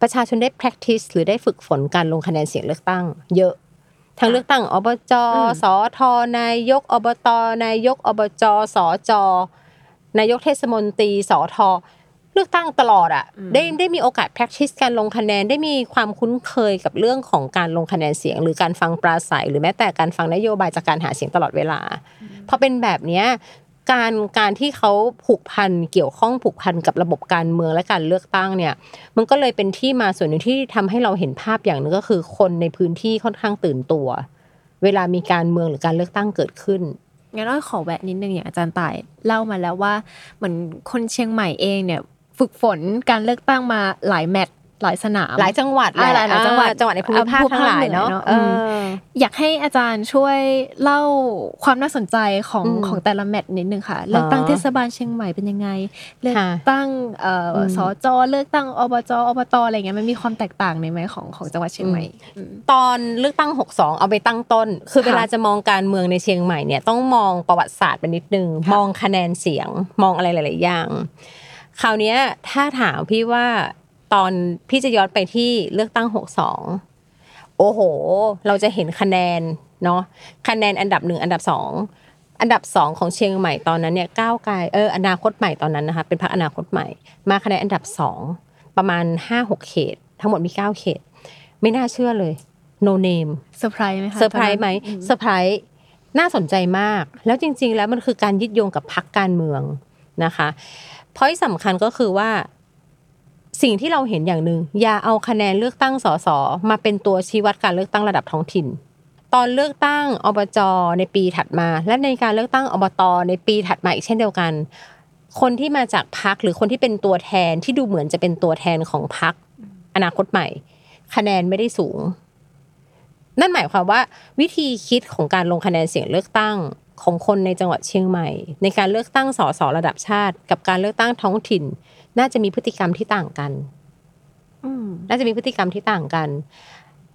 Speaker 4: ประชาชนได้ practice หรือได้ฝึกฝนการลงคะแนนเสียงเลือกตั้ง เยอะทั้งเลือกตั้งอบจสทนายกอบตนายกอบจสจนายกเทศมนตรีสทเลือกตั้งตลอดอะได้ได้มีโอกาส practice การลงคะแนนได้มีความคุ้นเคยกับเรื่องของการลงคะแนนเสียง หรือการฟังปราศัย หรือแม้แต่การฟังนโยบายจากการหาเสียงตลอดเวลาพอเป็นแบบเนี้ย การการที่เขาผูกพันเกี่ยวข้องผูกพันกับระบบการเมืองและการเลือกตั้งเนี่ย มันก็เลยเป็นที่มาส่วนหนึ่งที่ทำให้เราเห็นภาพอย่างหนึงก็คือ คนในพื้นที่ค่อนข้างตื่นตัว เวลามีการเมืองหรือการเลือกตั้งเกิดขึ้น
Speaker 3: งั้นอ้อยขอแวะนิดนึงอย่างอาจารย์ต่ายเล่ามาแล้วว่าเหมือนคนเชียงใหม่เองเนี่ย ฝึกฝนการเลือกตั้งมาหลายแมตช์ หลายสนาม
Speaker 4: หลายจังหวัด
Speaker 3: อ่าหลายหลายจังหวัด
Speaker 4: อ่าจังหวัดในภูมิภาค
Speaker 3: อ่าภูมิ
Speaker 4: ทั้งหลายเนาะ
Speaker 3: ภาคเหนือเนอะ
Speaker 4: เอออ
Speaker 3: อยากให้อาจารย์ช่วยเล่าความน่าสนใจของ
Speaker 4: อืม
Speaker 3: ของแต่ละแมตช์นิดนึงค่ะ เลือกตั้งเทศบาลเชียงใหม่เป็นยังไง เลือก
Speaker 4: ค่ะ
Speaker 3: ตั้งเอ่ออ
Speaker 4: ม
Speaker 3: สจเลือกตั้งอบจอบตอะไรเงี้ยมันมีความแตกต่างในไหมของของจังหวัดเชียงใหม่อืม
Speaker 4: ตอนเลือกตั้ง 62 เอาไปตั้งต้น คือ
Speaker 3: ค่ะ
Speaker 4: เวลาจะมองการเมืองในเชียงใหม่เนี่ยต้องมองประวัติศาสตร์ไปนิดนึง มองคะแนนเสียงมองอะไรหลาย ๆ อย่างคราวเนี้ยถ้าถามพี่ว่า ตอนพี่จะย้อนไปที่เลือกตั้ง62โอ้โห เราจะเห็นคะแนนเนาะคะแนนอันดับหนึ่งอันดับสองอันดับสองของเชียงใหม่ตอนนั้นเนี่ยก้าวไกลเอออนาคตใหม่ตอนนั้นนะคะเป็นพรรคอนาคตใหม่ มาคะแนนอันดับสองประมาณห้าหกเขต ทั้งหมดมีเก้าเขต ไม่น่าเชื่อเลย no name
Speaker 3: เซอร์ไพรส์ไหมคะ
Speaker 4: เซอร์ไพรส์ไหม
Speaker 3: ตอนนั้น
Speaker 4: เซอร์ไพรส์น่าสนใจมาก แล้วจริง ๆ แล้วมันคือการยึดโยงกับพรรคการเมืองนะคะพอยสำคัญก็คือว่า สิ่งที่เราเห็นอย่างหนึ่งอย่าเอาคะแนนเลือกตั้งสสมาเป็นตัวชี้วัดการเลือกตั้งระดับท้องถิ่น ตอนเลือกตั้งอบจในปีถัดมา และในการเลือกตั้งอบตในปีถัดมาอีกเช่นเดียวกัน คนที่มาจากพักหรือคนที่เป็นตัวแทนที่ดูเหมือนจะเป็นตัวแทนของพักอนาคตใหม่ คะแนนไม่ได้สูง นั่นหมายความว่า วิธีคิดของการลงคะแนนเสียงเลือกตั้งของคนในจังหวัดเชียงใหม่ ในการเลือกตั้งสสระดับชาติ กับการเลือกตั้งท้องถิ่น น่าจะมีพฤติกรรมที่ต่างกัน
Speaker 3: อืม
Speaker 4: น่าจะมีพฤติกรรมที่ต่างกัน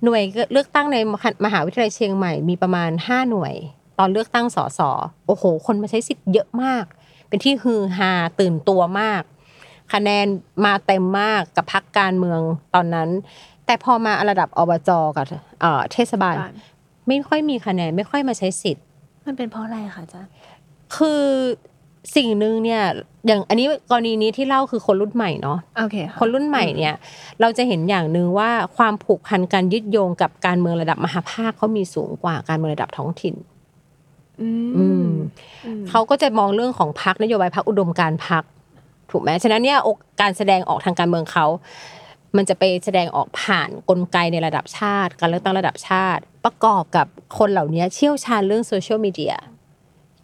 Speaker 4: หน่วยเลือกตั้งในมหาวิทยาลัยเชียงใหม่ มีประมาณ5หน่วย ตอนเลือกตั้งสสโอ้โห คนมาใช้สิทธิ์เยอะมาก เป็นที่ฮือฮาตื่นตัวมาก คะแนนมาเต็มมากกับพักการเมืองตอนนั้น แต่พอมาระดับอบจกับเอ่อเทศบาล ไม่ค่อยมีคะแนนไม่ค่อยมาใช้สิทธิ์
Speaker 3: มันเป็นเพราะอะไรคะอาจารย์
Speaker 4: คือ สิ่งหนึ่งเนี่ยอย่างอันนี้กรณีนี้ที่เล่าคือคนรุ่นใหม่เนาะ
Speaker 3: โอเคค่ะ
Speaker 4: คนรุ่นใหม่เนี่ยเราจะเห็นอย่างหนึ่งว่าความผูกพันการยึดโยงกับการเมืองระดับมหาภาคเขามีสูงกว่าการเมืองระดับท้องถิ่น
Speaker 3: อื
Speaker 4: อื
Speaker 3: ม
Speaker 4: ม
Speaker 3: อืม
Speaker 4: เขาก็จะมองเรื่องของพักนโยบายพักอุดมการณ์พักถูกไหมฉะนั้นเนี่ยโอกการแสดงออกทางการเมืองเขา มันจะไปแสดงออกผ่านกลไกในระดับชาติ การเลือกตั้งระดับชาติ ประกอบกับคนเหล่านี้เชี่ยวชาญเรื่องโซเชียลมีเดีย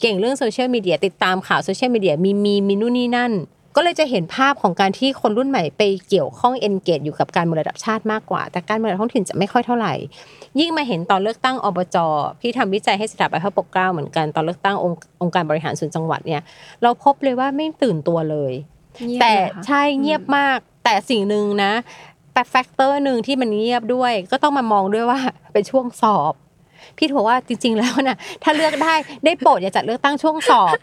Speaker 4: เก่งเรื่องโซเชียลมีเดียติดตามข่าวโซเชียลมีเดียมีมีมีนู่นนี่นั่น ก็เลยจะเห็นภาพของการที่คนรุ่นใหม่ไปเกี่ยวข้องเอนเกจอยู่กับการเมืองระดับชาติมากกว่า แต่การเมืองระดับท้องถิ่นจะไม่ค่อยเท่าไหร่ ยิ่งมาเห็นตอนเลือกตั้งอบจพี่ทำวิจัยให้สถาบันพระปกเกล้าเหมือนกันตอนเลือกตั้งองค์องค์การบริหารส่วนจังหวัดเนี่ยเราพบเลยว่าไม่ตื่นตัวเลย
Speaker 3: เงียบ
Speaker 4: แต่
Speaker 3: เลยเหรอคะ
Speaker 4: ใช่เงียบมาก แต่สิ่งหนึ่งนะแต่ factor หนึ่งที่มันเงียบด้วย ก็ต้องมามองด้วยว่าเป็นช่วงสอบ พี่ถือว่าจริง ๆ แล้วนะถ้าเลือกได้ได้โปรดอย่าจัดเลือกตั้งช่วงสอบ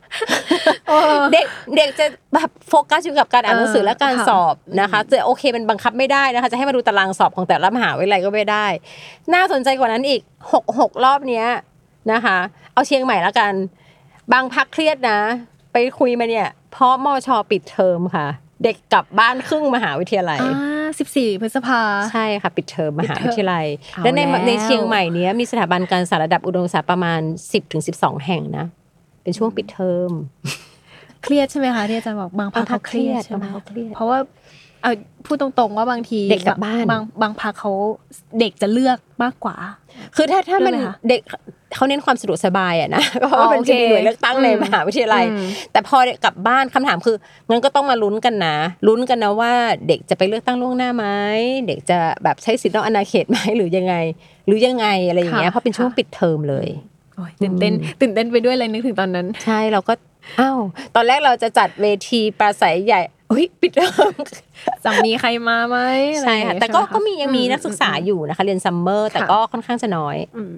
Speaker 4: เด็กเด็กจะแบบโฟกัสอยู่กับการอ่านหนังสือและการ
Speaker 3: ค่ะ
Speaker 4: สอบนะคะจะโอเคมันบังคับไม่ได้นะคะจะให้มาดูตารางสอบของแต่ละมหาวิทยาลัยก็ไม่ได้ น่าสนใจกว่านั้นอีกหกหกรอบเนี้ยนะคะ เอาเชียงใหม่ละกัน บางพักเครียดนะ ไปคุยมาเนี่ย เพราะมอชอปิดเทอมค่ะ เด็กกลับบ้านครึ่งมหาวิทยาลัย
Speaker 3: อ่าสิบสี่พฤษภา
Speaker 4: ใช่ค่ะ ปิดเทอมมหาวิทยาลัย
Speaker 3: เอา
Speaker 4: และใน
Speaker 3: แล้ว
Speaker 4: ในเชียงใหม่เนี้ยมีสถาบันการศึกษาระดับอุดมศึกษาประมาณ 10ถึง12 แห่งนะ เป็นช่วงปิดเทอม
Speaker 3: เครียดใช่ไหมคะที่อาจารย์บอกบางพัก
Speaker 4: บางพรรค
Speaker 3: เขาเครียด
Speaker 4: เครียด
Speaker 3: ใช่ไหม
Speaker 4: บางพรรคเครียด
Speaker 3: เพราะว่า เอาพูดตรงๆว่าบางที
Speaker 4: เด็กกลับบ้าน
Speaker 3: บางบางพักเขาเด็กจะเลือกมากกว่า
Speaker 4: คือถ้าถ้ามัน
Speaker 3: เรื่องอะไรคะ
Speaker 4: เด็กเขาเน้นความสะดวกสบายอะนะเพราะว่า
Speaker 3: อ๋อ
Speaker 4: มันจะมี
Speaker 3: โอเค
Speaker 4: หน่วยเลือกตั้งใน
Speaker 3: อืม
Speaker 4: มหาวิทยาลัย
Speaker 3: อืม
Speaker 4: แต่พอกลับบ้านคำถามคืองั้นก็ต้องมาลุ้นกันนะลุ้นกันนะว่า เด็กจะไปเลือกตั้งล่วงหน้าไหมเด็กจะแบบใช้สิทธิ์นอกอาณาเขตไหมหรือยังไง หรือยังไงอะไรอย่างเงี้ยเพราะเป็นช่วงปิดเทอมเลย
Speaker 3: โอ้ยตื่นเต้นตื่นเต้นไปด้วยเลยนึกถึงตอนนั้น
Speaker 4: ใช่เราก็ อ้าวตอนแรกเราจะจัดเวทีปราศัยใหญ่อุ้ยปิดเทอม
Speaker 3: จะมีใครมาไหมอไร
Speaker 4: ใช่
Speaker 3: อย่าง
Speaker 4: ค่ะ
Speaker 3: เงี้ย
Speaker 4: แต่ก็
Speaker 3: ใช่ไห
Speaker 4: ก็มียังมี
Speaker 3: อื
Speaker 4: นักศึกษาอยู่นะคะ เรียนซัมเมอร์แต่ก็ค่อนข้างจะน้อย
Speaker 3: อืม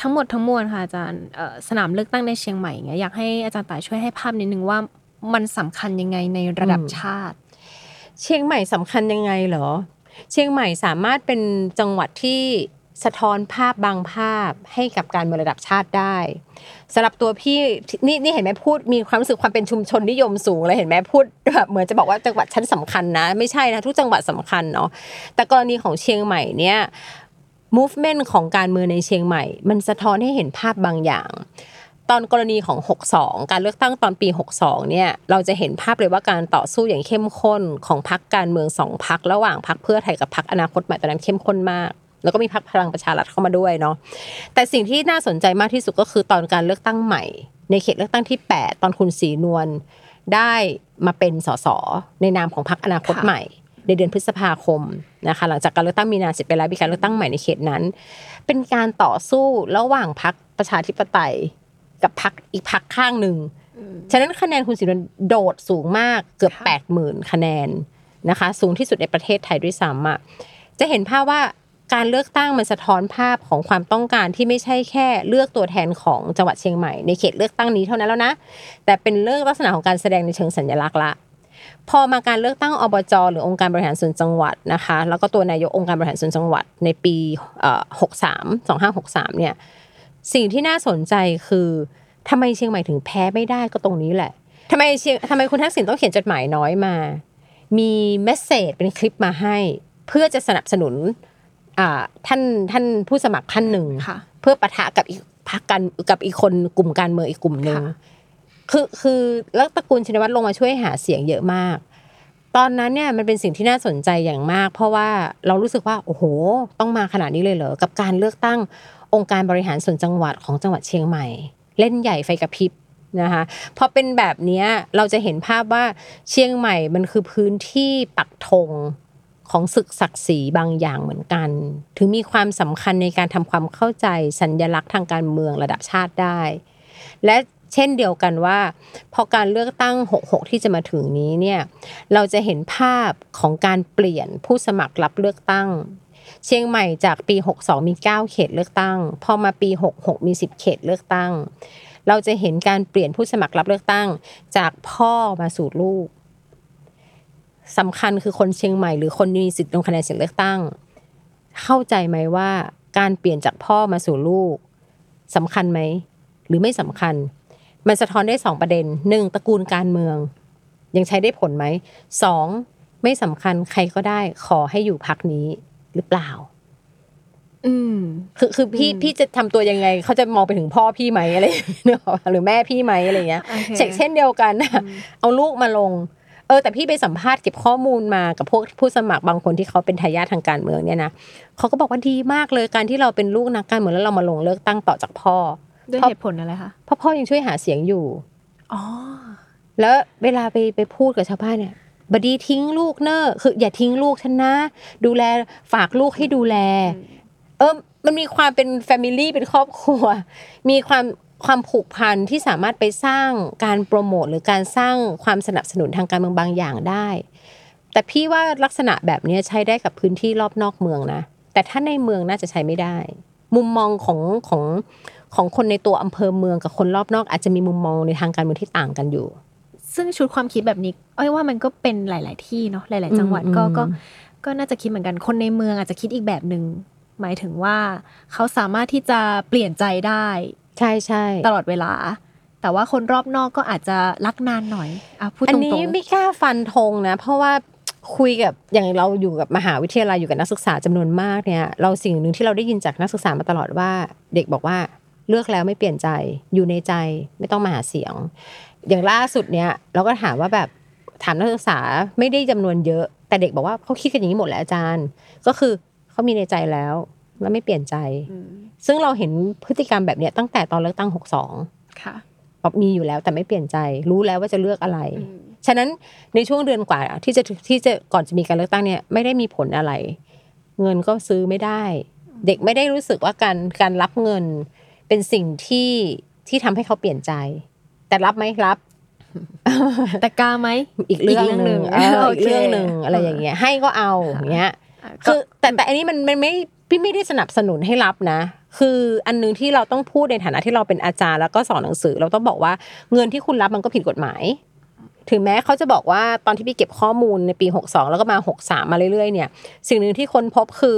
Speaker 3: ทั้งหมดทั้งมวลค่ะอาจารย์เอ่อสนามเลือกตั้งในเชียงใหม่เงี้ยอยากให้อาจารย์ต่ายช่วยให้ภาพนิดนึงว่ามันสำคัญยังไงในระดับ
Speaker 4: อืม
Speaker 3: ชาติ
Speaker 4: เชียงใหม่สำคัญยังไงเหรอ เชียงใหม่สามารถเป็นจังหวัดที่ สะท้อนภาพบางภาพให้กับการเมืองระดับชาติได้สำหรับตัวพี่นี่นี่เห็นไหมพูดมีความรู้สึกความเป็นชุมชนนิยมสูงเลยเห็นไหมพูดแบบเหมือนจะบอกว่าจังหวัดชั้นสำคัญนะ ไม่ใช่นะทุกจังหวัดสำคัญเนาะแต่กรณีของเชียงใหม่เนี่ย movement ของการเมืองในเชียงใหม่ มันสะท้อนให้เห็นภาพบางอย่าง ตอนกรณีของ 62 การเลือกตั้งตอนปี 62 เนี่ย เราจะเห็นภาพเลยว่าการต่อสู้อย่างเข้มข้นของพรรคการเมืองสองพรรคระหว่างพรรคเพื่อไทยกับพรรคอนาคตใหม่ตอนนั้นเข้มข้นมาก แล้วก็มีพรรคพลังประชารัฐเข้ามาด้วยเนาะแต่สิ่งที่น่าสนใจมากที่สุดก็คือตอนการเลือกตั้งใหม่ ในเขตเลือกตั้งที่ 8 ตอนคุณศรีนวลได้มาเป็นสสในนามของพรรคอนาคต
Speaker 3: ค
Speaker 4: ใหม่ ในเดือนพฤษภาคมนะคะหลังจากการเลือกตั้งมีนาเสร็จไปแล้วมีการเลือกตั้งใหม่ในเขตนั้น เป็นการต่อสู้ระหว่างพรรคประชาธิปไตย กับพรรคอีกพรรคข้างหนึ่งฉะนั้นคะแนนคุณศรีนวลโดดสูงมากเกือบ
Speaker 3: ค่ะ
Speaker 4: แปดหมื่นคะแนนนะคะ สูงที่สุดในประเทศไทยด้วยซ้ำอะจะเห็นภาพว่า การเลือกตั้งมันสะท้อนภาพของความต้องการที่ไม่ใช่แค่เลือกตัวแทนของจังหวัดเชียงใหม่ในเขตเลือกตั้งนี้เท่านั้นแล้วนะ แต่เป็นเรื่องลักษณะของการแสดงในเชิงสัญลักษณ์ละพอมาการเลือกตั้งอบจหรือองค์การบริหารส่วนจังหวัดนะคะ แล้วก็ตัวนายกองค์การบริหารส่วนจังหวัดในปีเอ่อ63 2563เนี่ยสิ่งที่น่าสนใจคือทำไมเชียงใหม่ถึงแพ้ไม่ได้ก็ตรงนี้แหละทำไมเชียงทำไมคุณทักษิณต้องเขียนจดหมายน้อยมา มีเมสเซจเป็นคลิปมาให้ เพื่อจะสนับสนุน ท่านท่านผู้สมัครท่านหนึ่ง
Speaker 3: ค่ะ
Speaker 4: เพื่อปะทะกับอีกพรรคกันกับอีกคนกลุ่มการเมืองอีกกลุ่มหนึ่ง
Speaker 3: ค่ะ
Speaker 4: คือคือแล้วตระกูลชินวัตรลงมาช่วยหาเสียงเยอะมาก ตอนนั้นเนี่ยมันเป็นสิ่งที่น่าสนใจอย่างมาก เพราะว่าเรารู้สึกว่าโอ้โห ต้องมาขนาดนี้เลยเหรอกับการเลือกตั้งองค์การบริหารส่วนจังหวัดของจังหวัดเชียงใหม่ เล่นใหญ่ไฟกระพริบนะคะพอเป็นแบบเนี้ยเราจะเห็นภาพว่าเชียงใหม่มันคือพื้นที่ปักธง ของศึกศักดิ์ศรีบางอย่างเหมือนกัน ถึงมีความสำคัญในการทำความเข้าใจสัญญลักษณ์ทางการเมืองระดับชาติได้ และเช่นเดียวกันว่า พอการเลือกตั้ง 66 ที่จะมาถึงนี้เนี่ยเราจะเห็นภาพของการเปลี่ยนผู้สมัครรับเลือกตั้ง เชียงใหม่จากปี 62 มี 9 เขตเลือกตั้ง พอมาปี 66 มี 10 เขตเลือกตั้ง เราจะเห็นการเปลี่ยนผู้สมัครรับเลือกตั้ง จากพ่อมาสู่ลูก สำคัญคือคนเชียงใหม่หรือคนมีสิทธิ์ลงคะแนนเสียงเลือกตั้ง เข้าใจไหมว่าการเปลี่ยนจากพ่อมาสู่ลูกสำคัญไหมหรือไม่สำคัญ มันสะท้อนได้สองประเด็นหนึ่งตระกูลการเมือง ยังใช้ได้ผลไหมสองไม่สำคัญใครก็ได้ขอให้อยู่พักนี้หรือเปล่า
Speaker 3: อืม
Speaker 4: คือคือพี่
Speaker 3: อืม
Speaker 4: พี่จะทำตัวยังไง เขาจะมองไปถึงพ่อพี่ไหมอะไรเนกอะหรือแม่พี่ไหมอะไรเงี้ย
Speaker 3: โอเค
Speaker 4: เช็คเช่นเดียวกันนะเอาลูกมาลง เออแต่พี่ไปสัมภาษณ์เก็บข้อมูลมากับพวกผู้สมัครบางคนที่เขาเป็นทายาททางการเมืองเนี่ยนะเขาก็บอกว่าดีมากเลยการที่เราเป็นลูกนักการเมืองแล้วเรามาลงเลือกตั้งต่อจากพ่อ
Speaker 3: ด้วย
Speaker 4: เพราะ
Speaker 3: เหตุผลอะไรคะ
Speaker 4: เพราะพ่อยังช่วยหาเสียงอยู่
Speaker 3: อ๋อ
Speaker 4: แล้วเวลาไปไปพูดกับชาวบ้านเนี่ยบดีทิ้งลูกเนอะคือ อย่าทิ้งลูกฉันนะ ดูแลฝากลูกให้ดูแล เออมันมีความเป็นแฟมิลี่เป็นครอบครัว มีความ ความผูกพันที่สามารถไปสร้างการโปรโมทหรือการสร้างความสนับสนุนทางการเมืองบางอย่างได้ แต่พี่ว่าลักษณะแบบนี้ใช้ได้กับพื้นที่รอบนอกเมืองนะ แต่ถ้าในเมืองน่าจะใช้ไม่ได้ มุมมองของของของคนในตัวอำเภอเมืองกับคนรอบนอก อาจจะมีมุมมองในทางการเมืองที่ต่างกันอยู่
Speaker 3: ซึ่งชุดความคิดแบบนี้อ้อยว่ามันก็เป็นหลาย ๆ ที่เนาะหลาย ๆ จังหวัดก็
Speaker 4: อืม
Speaker 3: ก็ก็น่าจะคิดเหมือนกันคนในเมืองอาจจะคิดอีกแบบหนึ่งหมายถึงว่าเขาสามารถที่จะเปลี่ยนใจได้
Speaker 4: ใช่ใช่
Speaker 3: ตลอดเวลา แต่ว่าคนรอบนอกก็อาจจะรักนานหน่อยอะพูด
Speaker 4: อั
Speaker 3: ต
Speaker 4: น
Speaker 3: รง
Speaker 4: นี้ไม่กล้าฟันธงนะ เพราะว่าคุยกับอย่างเราอยู่กับมหาวิทยาลัยอยู่กับนักศึกษาจำนวนมากเนี่ยเราสิ่งหนึ่งที่เราได้ยินจากนักศึกษามาตลอดว่า เด็กบอกว่าเลือกแล้วไม่เปลี่ยนใจอยู่ในใจไม่ต้องมาหาเสียง อย่างล่าสุดเนี้ยเราก็ถามว่าแบบถามนักศึกษาไม่ได้จำนวนเยอะ แต่เด็กบอกว่าเขาคิดกันอย่างนี้หมดแหละอาจารย์ ก็คือเขามีในใจแล้ว แล้วไม่เปลี่ยนใจ ซึ่งเราเห็นพฤติกรรมแบบเนี้ยตั้งแต่ตอนเลือกตั้ง62
Speaker 3: ค่ะ
Speaker 4: แบบมีอยู่แล้วแต่ไม่เปลี่ยนใจ รู้แล้วว่าจะเลือกอะไร ฉะนั้นในช่วงเดือนกว่าที่จะที่จะก่อนจะมีการเลือกตั้งเนี่ยไม่ได้มีผลอะไร เงินก็ซื้อไม่ได้ เด็กไม่ได้รู้สึกว่าการการรับเงินเป็นสิ่งที่ที่ทำให้เขาเปลี่ยนใจ แต่รับไหมรับ
Speaker 3: แต่กล้าไหม
Speaker 4: อีกเรื่องหนึ่ง
Speaker 3: อีกเรื่องหนึ่ง
Speaker 4: เออ
Speaker 3: โอ
Speaker 4: อีก
Speaker 3: เค
Speaker 4: เรื่องหนึ่งอะไรอย่างเงี้ยให้ก็เอาอย่างเงี้ย คือแต่แต่อันนี้มันมันไม่พี่ไม่ได้สนับสนุนให้รับนะ คืออันหนึงที่เราต้องพูดในฐานะที่เราเป็นอาจารย์แล้วก็สอนหนังสือ เราต้องบอกว่าเงินที่คุณรับมันก็ผิดกฎหมาย ถึงแม้เขาจะบอกว่าตอนที่พี่เก็บข้อมูลในปี 62 แล้วก็มา 63 มาเรื่อยๆ เนี่ย สิ่งหนึ่งที่คนพบคือ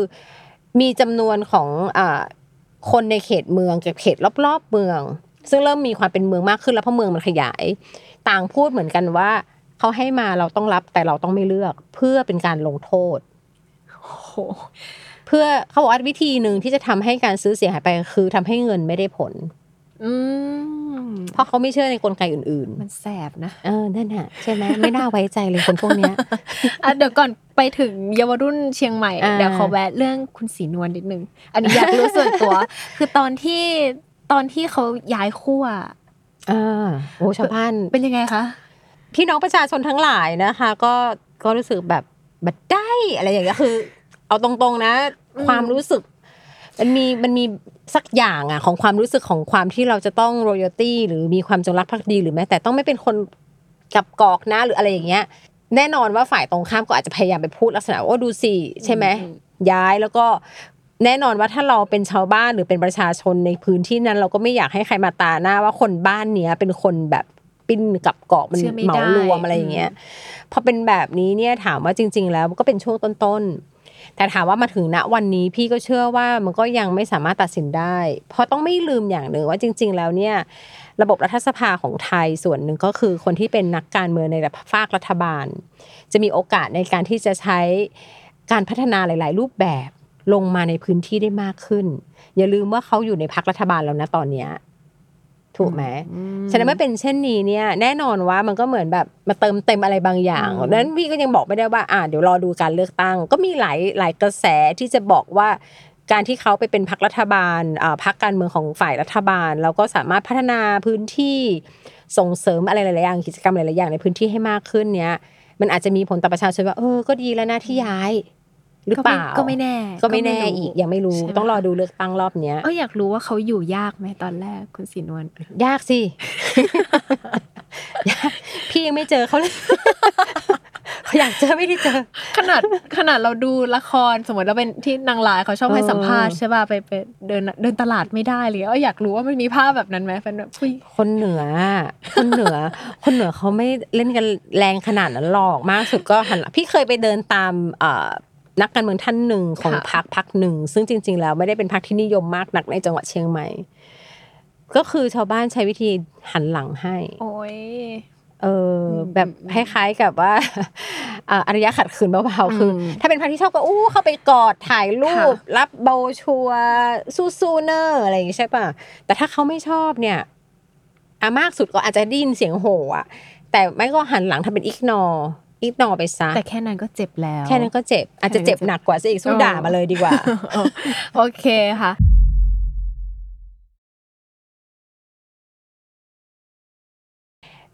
Speaker 4: มีจำนวนของอคนในเขตเมืองกับเขตรอบๆเมือง ซึ่งเริ่มมีความเป็นเมืองมากขึ้นแล้วเพราะเมืองมันขยาย ต่างพูดเหมือนกันว่าเขาให้มาเราต้องรับแต่เราต้องไม่เลือกเพื่อเป็นการลงโทษ
Speaker 3: โอ้โห
Speaker 4: เพื่อเขาบอกว่าวิธีหนึ่งที่จะทำให้การซื้อเสียงหายไปคือทำให้เงินไม่ได้ผล
Speaker 3: อืม
Speaker 4: เพราะเขาไม่เชื่อในกลไกอื่น
Speaker 3: มันแสบนะ
Speaker 4: ๆเออ นั่นน่ะใช่ไหมไม่น่าไว้ใจเลยคนพวกเนี้ย
Speaker 3: อะเดี๋ยวก่อนไปถึงเยาวรุ่นเชียงใหม่
Speaker 4: อ่า
Speaker 3: เดี๋ยวขอแวะเรื่องคุณศรีนวลนิดนึง อันนี้อยากรู้ส่วนตัว คือตอนที่ตอนที่เขาย้ายขั้ว
Speaker 4: อ่าโอ้ชาวบ้าน
Speaker 3: เป็นยังไงคะ
Speaker 4: พี่น้องประชาชนทั้งหลายนะคะ ก็ก็รู้สึกแบบ บัดได้อะไรอย่างเงี้ยคือ เอาตรงๆนะ
Speaker 3: อืม
Speaker 4: ความรู้สึก มันมีมันมีสักอย่างอะของความรู้สึกของความที่เราจะต้องร o ย a l ตี้หรือมีความจงรักภักดีหรือแม้แต่ต้องไม่เป็นคนกับกอกนะหรืออะไรอย่างเงี้ย แน่นอนว่าฝ่ายตรงข้ามก็อาจจะพยายามไปพูดลักษณะว่าดูสิใช่ไหมย้ายแล้วก็แน่นอนว่าถ้าเราเป็นชาวบ้านหรือเป็นประชาชนในพื้นที่นั้น เราก็ไม่อยากให้ใครมาตาหน้าว่าคนบ้านเนี้ยเป็นคนแบบ ปิ้นกับเกาะมัน
Speaker 3: เชื่อไม่
Speaker 4: เหมา
Speaker 3: ได้
Speaker 4: รวมอะไรอย่างเงี้ยพอเป็นแบบนี้เนี่ยถามว่าจริง ๆ แล้วมันก็เป็นช่วงต้นๆแต่ถามว่ามาถึงณวันนี้พี่ก็เชื่อว่ามันก็ยังไม่สามารถตัดสินได้ เพราะต้องไม่ลืมอย่างหนึ่งว่าจริง ๆ แล้วเนี่ยระบบรัฐสภาของไทยส่วนหนึ่งก็คือคนที่เป็นนักการเมืองในระดับภาครัฐบาล จะมีโอกาสในการที่จะใช้การพัฒนาหลาย ๆ รูปแบบลงมาในพื้นที่ได้มากขึ้น อย่าลืมว่าเขาอยู่ในพักรัฐบาลแล้วนะตอนเนี้ย ถูกไหมฉะนั้นเมื่อเป็นเช่นนี้เนี่ยแน่นอนว่ามันก็เหมือนแบบมาเติมเต็มอะไรบางอย่างดังนั้นพี่ก็ยังบอกไม่ได้ว่าอ่าเดี๋ยวรอดูการเลือกตั้ง ก็มีหลายหลายกระแสที่จะบอกว่าการที่เขาไปเป็นพรรครัฐบาลอ่าพรรคการเมืองของฝ่ายรัฐบาล แล้วก็สามารถพัฒนาพื้นที่ส่งเสริมอะไรหลายๆอย่างกิจกรรมหลายๆอย่างในพื้นที่ให้มากขึ้นเนี้ยมันอาจจะมีผลต่อประชาชนว่าเออก็ดีแล้วนะที่ย้าย หรือเปล่า
Speaker 3: ก็ไม่แน่
Speaker 4: ก็ไม่แน่อีกยังไม่รู้
Speaker 3: ใช่ห
Speaker 4: ต้องรอดูเลือกตั้งรอบเนี้ย
Speaker 3: เอออยากรู้ว่าเขาอยู่ยากไหมตอนแรกคุณศรีนวล
Speaker 4: ยากสิยากพี่ยังไม่เจอเขาเลยเขาอยากเจอไม่ได้เจอ
Speaker 3: ขนาดขนาดเราดูละครสมมติเราเป็นที่นางร้ายเขาชอบให้
Speaker 4: เออ
Speaker 3: สัมภาษณ์ใช่ป่ะไปไปเดินเดินตลาดไม่ได้เลยเอออยากรู้ว่ามันมีภาพแบบนั้นไหมเป็นแบบอุ้ย
Speaker 4: คนเหนือ คนเหนือ คนเหนือเขาไม่เล่นกันแรงขนาดนั้นหรอกมากสุดก็หันหลังพี่เคยไปเดินตามเอ่อ นักการเมืองท่านหนึ่งของพรรคพรรคหนึ่ง ซึ่งจริง ๆ แล้วไม่ได้เป็นพรรคที่นิยมมากนักในจังหวัดเชียงใหม่ ก็คือชาวบ้านใช้วิธีหันหลังให้
Speaker 3: โอ้ย
Speaker 4: เอออ
Speaker 3: ม
Speaker 4: แบบ
Speaker 3: อืม
Speaker 4: คล้ายๆกับว่าอ่าอารยะขัดขืนเบาๆคืออ
Speaker 3: ม
Speaker 4: ถ้าเป็นพรรคที่ชอบก็อู้เข้าไปกอดถ่ายรูป รับโบรชัวร์สู้ๆเนอร์อะไรอย่างงี้ใช่ป่ะแต่ถ้าเขาไม่ชอบเนี่ยอามากสุดก็อาจจะได้ยินเสียงโห่อะแต่ไม่ก็หันหลังทำเป็นอิกนอ อิกนอไปซะ
Speaker 3: แต่แค่นั้นก็เจ็บแล้ว
Speaker 4: แค่นั้นก็เจ็บ อาจจะเจ็บหนักกว่าซะอีกสู้
Speaker 3: อ๋อ
Speaker 4: ด่ามาเลยดีกว่า
Speaker 3: เออโอเคค่ะ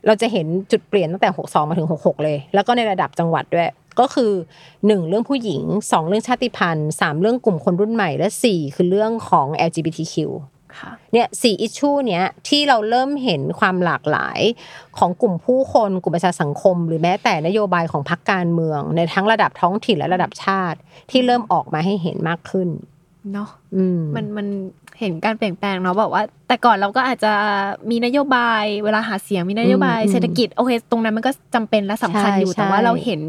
Speaker 4: เราจะเห็นจุดเปลี่ยนตั้งแต่ 62 มาถึง 66 เลย แล้วก็ในระดับจังหวัดด้วย ก็คือ 1 เรื่องผู้หญิง 2 เรื่องชาติพันธุ์ 3 เรื่องกลุ่มคนรุ่นใหม่ และ 4 คือเรื่องของ LGBTQ
Speaker 3: ค่ะ
Speaker 4: เนี่ยสี่อิชชูเนี้ยที่เราเริ่มเห็นความหลากหลายของกลุ่มผู้คนกลุ่มประชาสังคม หรือแม้แต่นโยบายของพรรคการเมือง ในทั้งระดับท้องถิ่นและระดับชาติ ที่เริ่มออกมาให้เห็นมากขึ้น
Speaker 3: เนาะ
Speaker 4: อืม
Speaker 3: มันมัน เห็นการเปลี่ยนแปลงเนาะบอกว่า แต่ก่อนเราก็อาจจะมีนโยบาย เวลาหาเสียงมีนโยบาย
Speaker 4: อืม
Speaker 3: เศรษฐกิจโอเคตรงนั้นมันก็จำเป็นและสำคัญ
Speaker 4: ใช่
Speaker 3: อยู่แต่ว่า
Speaker 4: ใช่
Speaker 3: เราเห็น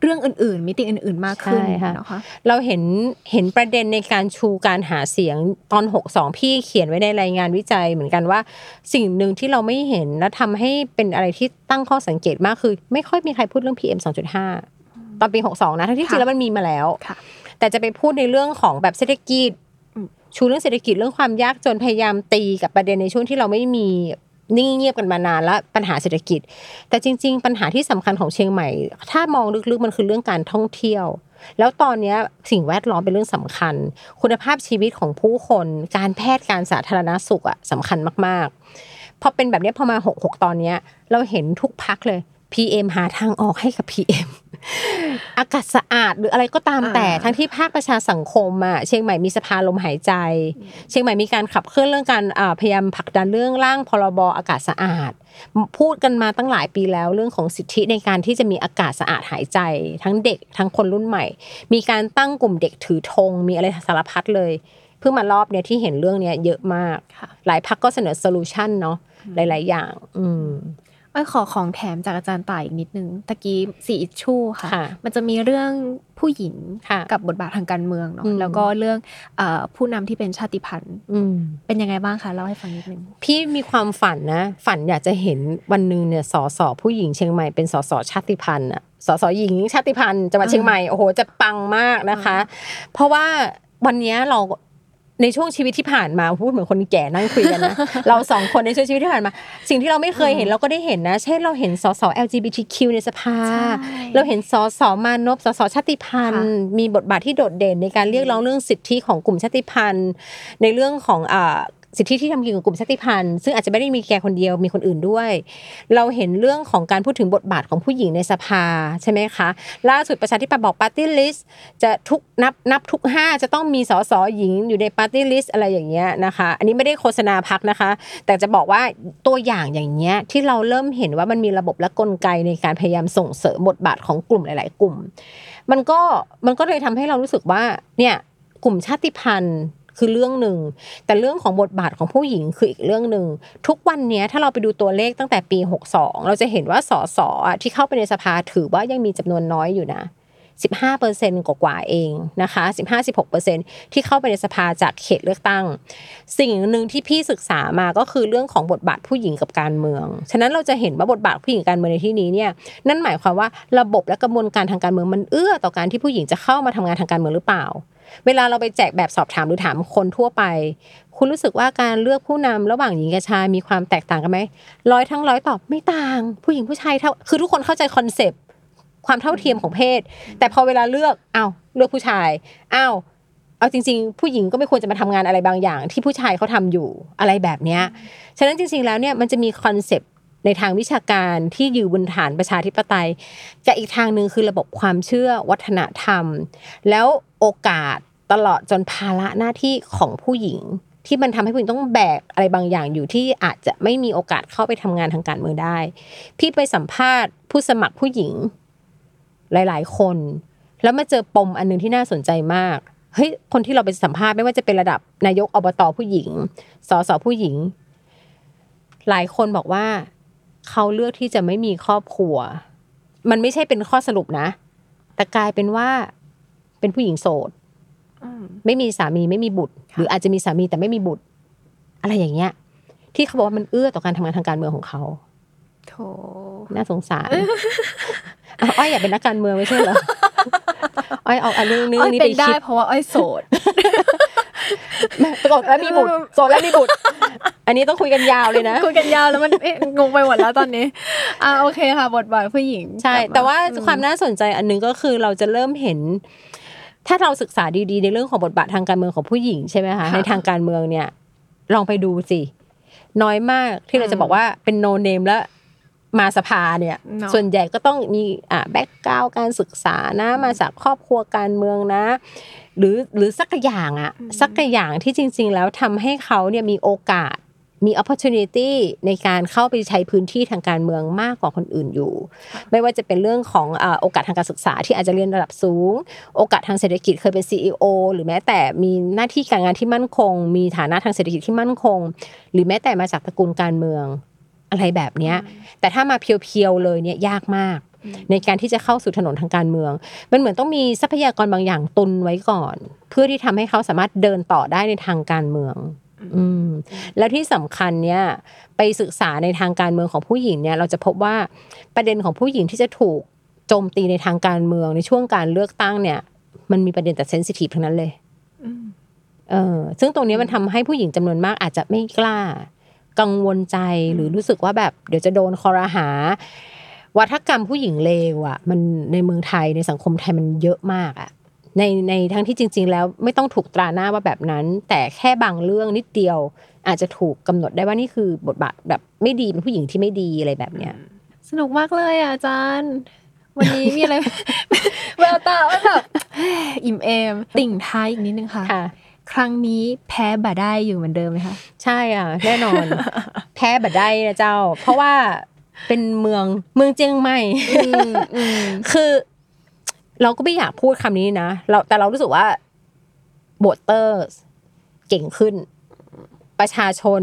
Speaker 3: เรื่องอื่น ๆ มิติอื่น ๆ มากขึ้น
Speaker 4: ใช่ค่ะ
Speaker 3: นะคะ
Speaker 4: เราเห็นเห็นประเด็นในการชูการหาเสียงตอน 62 พี่เขียนไว้ในรายงานวิจัยเหมือนกันว่า สิ่งหนึ่งที่เราไม่เห็นและทำให้เป็นอะไรที่ตั้งข้อสังเกตมากคือ ไม่ค่อยมีใครพูดเรื่อง PM 2.5 ตอนปี 62 นะทั้งที่จริง
Speaker 3: ค่ะ
Speaker 4: แล้วมันมีมาแล้ว
Speaker 3: ค่ะ
Speaker 4: แต่จะไปพูดในเรื่องของแบบเศรษฐกิจ
Speaker 3: อืม
Speaker 4: ชูเรื่องเศรษฐกิจเรื่องความยากจนพยายามตีกับประเด็นในช่วงที่เราไม่มีนิ่งเงียบกันมานานแล้วปัญหาเศรษฐกิจ แต่จริง ๆ ปัญหาที่สำคัญของเชียงใหม่ ถ้ามองลึกๆมันคือเรื่องการท่องเที่ยว แล้วตอนนี้สิ่งแวดล้อมเป็นเรื่องสำคัญ คุณภาพชีวิตของผู้คน การแพทย์การสาธารณสุขอะสำคัญมากๆพอเป็นแบบนี้พอมาหกหกตอนนี้เราเห็นทุกพักเลย PM หาทางออกให้กับ PM อากาศสะอาดหรืออะไรก็ตามแต่
Speaker 3: อ่า
Speaker 4: ทั้งที่ภาคประชาสังคมอะเชียงใหม่มีสภาลมหายใจ เชียงใหม่มีการขับเคลื่อนเรื่องการอ่าพยายามผลักดันเรื่องร่างพรบอากาศสะอาด พูดกันมาตั้งหลายปีแล้วเรื่องของสิทธิในการที่จะมีอากาศสะอาดหายใจ ทั้งเด็กทั้งคนรุ่นใหม่ มีการตั้งกลุ่มเด็กถือธงมีอะไรสารพัดเลยเพิ่งมารอบเนี้ยที่เห็นเรื่องเนี้ยเยอะมาก
Speaker 3: ค่ะ
Speaker 4: หลายพักก็เสนอโซลูชันเนาะหลาย ๆ อย่าง อืม
Speaker 3: อ้อยขอของแถมจากอาจารย์ต่ายอีกนิดนึงตะกี้สีอิชชูค่ะ
Speaker 4: ค่ะ
Speaker 3: มันจะมีเรื่องผู้หญิง
Speaker 4: ค่ะ
Speaker 3: กับบทบาททางการเมืองเนาะ
Speaker 4: อืม
Speaker 3: แล้วก็เรื่องเอ่อผู้นำที่เป็นชาติพันธุ์
Speaker 4: อืม
Speaker 3: เป็นยังไงบ้างคะเล่าให้ฟังนิดนึง
Speaker 4: พี่มีความฝันนะ ฝันอยากจะเห็นวันหนึ่งเนี่ยสสผู้หญิงเชียงใหม่เป็นสสชาติพันธุ์อะสสหญิงชาติพันธุ์จังหวัดเชียงใหม่โอ้โหจะปังมากนะคะ เพราะว่าวันเนี้ยเรา ในช่วงชีวิตที่ผ่านมาพูดเหมือนคนแก่นั่งคุยกันนะเราสองคนในช่วงชีวิตที่ผ่านมา สิ่งที่เราไม่เคยเห็นเราก็ได้เห็นนะ เช่นเราเห็นสส LGBTQ ในสภา
Speaker 3: ใช่
Speaker 4: เราเห็นสสมานพสสชาติพันธุ์ มีบทบาทที่โดดเด่นในการเรียกร้องเรื่องสิทธิของกลุ่มชาติพันธุ์ ในเรื่องของอ่า สิทธิที่ทำกินกับกลุ่มชาติพันธุ์ซึ่งอาจจะไม่ได้มีแกคนเดียวมีคนอื่นด้วย เราเห็นเรื่องของการพูดถึงบทบาทของผู้หญิงในสภาใช่ไหมคะล่าสุดประชาธิปัตย์บอกปาร์ตี้ลิสต์จะทุกนับนับทุกห้าจะต้องมีสสหญิงอยู่ในปาร์ตี้ลิสต์อะไรอย่างเงี้ยนะคะ อันนี้ไม่ได้โฆษณาพรรคนะคะ แต่จะบอกว่าตัวอย่างอย่างเงี้ยที่เราเริ่มเห็นว่ามันมีระบบและกลไกในการพยายามส่งเสริมบทบาทของกลุ่มหลาย ๆ กลุ่ม มันก็มันก็เลยทำให้เรารู้สึกว่าเนี่ยกลุ่มชาติพันธุ์ คือเรื่องหนึ่ง แต่เรื่องของบทบาทของผู้หญิงคืออีกเรื่องหนึ่ง ทุกวันนี้ถ้าเราไปดูตัวเลขตั้งแต่ปี 62 เราจะเห็นว่าสสอที่เข้าไปในสภาถือว่ายังมีจำนวนน้อยอยู่นะ15เปอร์เซ็นต์กว่าๆเองนะคะ 15-16เปอร์เซ็นที่เข้าไปในสภาจากเขตเลือกตั้ง สิ่งหนึ่งที่พี่ศึกษามาก็คือเรื่องของบทบาทผู้หญิงกับการเมือง ฉะนั้นเราจะเห็นว่าบทบาทผู้หญิงการเมืองในที่นี้เนี่ยนั่นหมายความว่าระบบและกระบวนการทางการเมืองมันเอื้อต่อการที่ผู้หญิงจะเข้ามาทำงานทางการเมืองหรือเปล่า เวลาเราไปแจกแบบสอบถามหรือถามคนทั่วไป คุณรู้สึกว่าการเลือกผู้นำระหว่างหญิงกับชายมีความแตกต่างกันไหมร้อยทั้งร้อยตอบไม่ต่าง ผู้หญิงผู้ชายเท่าคือทุกคนเข้าใจคอนเซปต์ความเท่าเทียมของเพศ แต่พอเวลาเลือกอ้าวเลือกผู้ชายอ้าวเอาจริง ๆ ผู้หญิงก็ไม่ควรจะมาทำงานอะไรบางอย่าง ที่ผู้ชายเขาทำอยู่อะไรแบบเนี้ยฉะนั้นจริง ๆแล้วเนี่ยมันจะมีคอนเซปต์ ในทางวิชาการที่อยู่บนฐานประชาธิปไตยกับอีกทางหนึ่งคือระบบความเชื่อวัฒนธรรม แล้วโอกาสตลอดจนภาระหน้าที่ของผู้หญิง ที่มันทำให้ผู้หญิงต้องแบกอะไรบางอย่างอยู่ที่อาจจะไม่มีโอกาสเข้าไปทำงานทางการเมืองได้ พี่ไปสัมภาษณ์ผู้สมัครผู้หญิง หลาย ๆ คน แล้วมาเจอปมอันหนึงที่น่าสนใจมากเฮ้ยคนที่เราไปสัมภาษณ์ไม่ว่าจะเป็นระดับนายกอบตผู้หญิงสสผู้หญิง หลายคนบอกว่า เขาเลือกที่จะไม่มีครอบครัว มันไม่ใช่เป็นข้อสรุปนะ แต่กลายเป็นว่าเป็นผู้หญิงโสดไม่มีสามีไม่มีบุตร หรืออาจจะมีสามีแต่ไม่มีบุตร อะไรอย่างเงี้ย ที่เขาบอกว่ามันเอื้อต่อการทำงานทางการเมืองของเขา
Speaker 3: โถ
Speaker 4: น่าสงสารอ้าวอ้อยอยากเป็นนักการเมืองไม่ใช่เหรออ้อยเอาเอาเรื่องนี้
Speaker 3: อ้อย
Speaker 4: นี้
Speaker 3: เป็
Speaker 4: ไป
Speaker 3: นได้
Speaker 4: คิด
Speaker 3: เพราะว่าอ้อยโสด
Speaker 4: โสดแล้วมีบุตรโสดแล้วมีบุตร อันนี้ต้องคุยกันยาวเลยนะ
Speaker 3: คุยกันยาวแล้วมันเอ๊ะงงไปหมดแล้วตอนนี้ อ่าโอเคค่ะ บทบาทผู้หญิง
Speaker 4: ใช่
Speaker 3: กลับม
Speaker 4: แต่ว่า
Speaker 3: อื
Speaker 4: ความน่าสนใจอันหนึงก็คือเราจะเริ่มเห็น ถ้าเราศึกษาดีๆ ในเรื่องของบทบาททางการเมืองของผู้หญิงใช่ไหมคะในทางการเมืองเนี่ย ลองไปดูสิน้อยมากที่เราจะบอกว่าเป็นโนเนมแล้ว มาสภาเนี่ย
Speaker 3: เนอะ
Speaker 4: ส่วนใหญ่ก็ต้องมีอ่าแบ็กกราวการศึกษานะมาจากครอบครัวการเมืองนะ หรือหรือสักอย่างอะสักอย่างที่จริง ๆ แล้วทำให้เขาเนี่ยมีโอกาสมี opportunity ในการเข้าไปใช้พื้นที่ทางการเมืองมากกว่าคนอื่นอยู่ ไม่ว่าจะเป็นเรื่องของอ่าโอกาสทางการศึกษาที่อาจจะเรียนระดับสูง โอกาสทางเศรษฐกิจเคยเป็น CEO หรือแม้แต่มีหน้าที่การงานที่มั่นคง มีฐานะทางเศรษฐกิจที่มั่นคง หรือแม้แต่มาจากตระกูลการเมือง อะไรแบบเนี้ยแต่ถ้ามาเพียวๆเลยเนี่ยยากมาก ในการที่จะเข้าสู่ถนนทางการเมือง มันเหมือนต้องมีทรัพยากรบางอย่างตุนไว้ก่อน เพื่อที่ทำให้เขาสามารถเดินต่อได้ในทางการเมืองอืมแล้วที่สำคัญเนี่ยไปศึกษาในทางการเมืองของผู้หญิงเนี่ยเราจะพบว่าประเด็นของผู้หญิงที่จะถูกโจมตีในทางการเมืองในช่วงการเลือกตั้งเนี่ย มันมีประเด็นแต่เซนซิทีฟทั้งนั้นเลย
Speaker 3: อืม
Speaker 4: เออซึ่งตรงเนี้ยมันทำให้ผู้หญิงจำนวนมากอาจจะไม่กล้า กังวลใจหรือรู้สึกว่าแบบเดี๋ยวจะโดนคอรหา วัฒกรรมผู้หญิงเลวอะ มันในเมืองไทยในสังคมไทยมันเยอะมากอะในในทั้งที่จริง ๆ แล้วไม่ต้องถูกตราหน้าว่าแบบนั้น แต่แค่บางเรื่องนิดเดียว อาจจะถูกกำหนดได้ว่านี่คือบทบาทแบบไม่ดีเป็นผู้หญิงที่ไม่ดีอะไรแบบเนี้ย
Speaker 3: สนุกมากเลยอะอาจารย์วันนี้มีอะไรแววตาว่าแบบอิ่มเอมติ่งท้ายอีกนิดนึงค่ะ
Speaker 4: ค่ะ
Speaker 3: ครั้งนี้แพ้บ่ได้อยู่เหมือนเดิมไหมคะ
Speaker 4: ใช่อะ แน่นอน แพ้บัดได้นะเจ้า เพราะว่าเป็นเมืองเมืองเจียงใหม่คือ เราก็ไม่อยากพูดคำนี้นะเราแต่เรารู้สึกว่าโบตเตอร์ เก่งขึ้น ประชาชน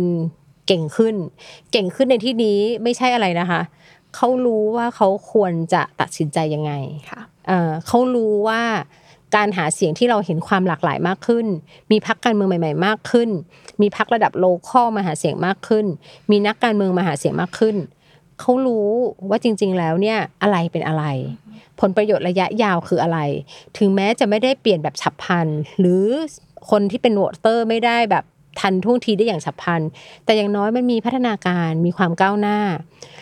Speaker 4: เก่งขึ้น เก่งขึ้นในที่นี้ไม่ใช่อะไรนะคะเขารู้ว่าเขาควรจะตัดสินใจยังไง
Speaker 3: ค่ะ
Speaker 4: เอ่อเขารู้ว่า การหาเสียงที่เราเห็นความหลากหลายมากขึ้น มีพักการเมืองใหม่ ๆ มากขึ้น มีพักระดับโลคอลมาหาเสียงมากขึ้น มีนักการเมืองมาหาเสียงมากขึ้นเขารู้ว่าจริง ๆ แล้วเนี่ยอะไรเป็นอะไร ผลประโยชน์ระยะยาวคืออะไร ถึงแม้จะไม่ได้เปลี่ยนแบบฉับพลัน หรือคนที่เป็นโหวตเตอร์ไม่ได้แบบทันท่วงทีได้อย่างฉับพลัน แต่อย่างน้อยมันมีพัฒนาการมีความก้าวหน้า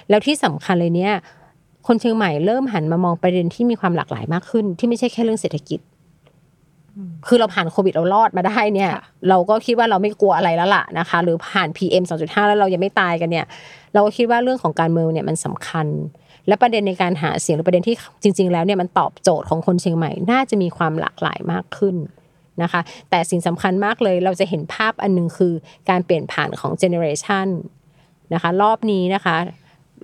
Speaker 4: แล้วที่สำคัญเลยเนี่ยคนเชียงใหม่เริ่มหันมามองประเด็นที่มีความหลากหลายมากขึ้น ที่ไม่ใช่แค่เรื่องเศรษฐกิจ คือเราผ่านโควิดเรารอดมาได้เนี่ย
Speaker 3: ค่ะ
Speaker 4: เราก็คิดว่าเราไม่กลัวอะไรแล้วล่ะนะคะ หรือผ่าน PM 2.5 แล้วเรายังไม่ตายกันเนี่ย เราก็คิดว่าเรื่องของการเมืองเนี่ยมันสำคัญ และประเด็นในการหาเสียงหรือประเด็นที่จริง ๆ แล้วเนี่ยมันตอบโจทย์ของคนเชียงใหม่น่าจะมีความหลากหลายมากขึ้นนะคะ แต่สิ่งสำคัญมากเลยเราจะเห็นภาพอันหนึงคือการเปลี่ยนผ่านของเจเนอเรชันนะคะ รอบนี้นะคะ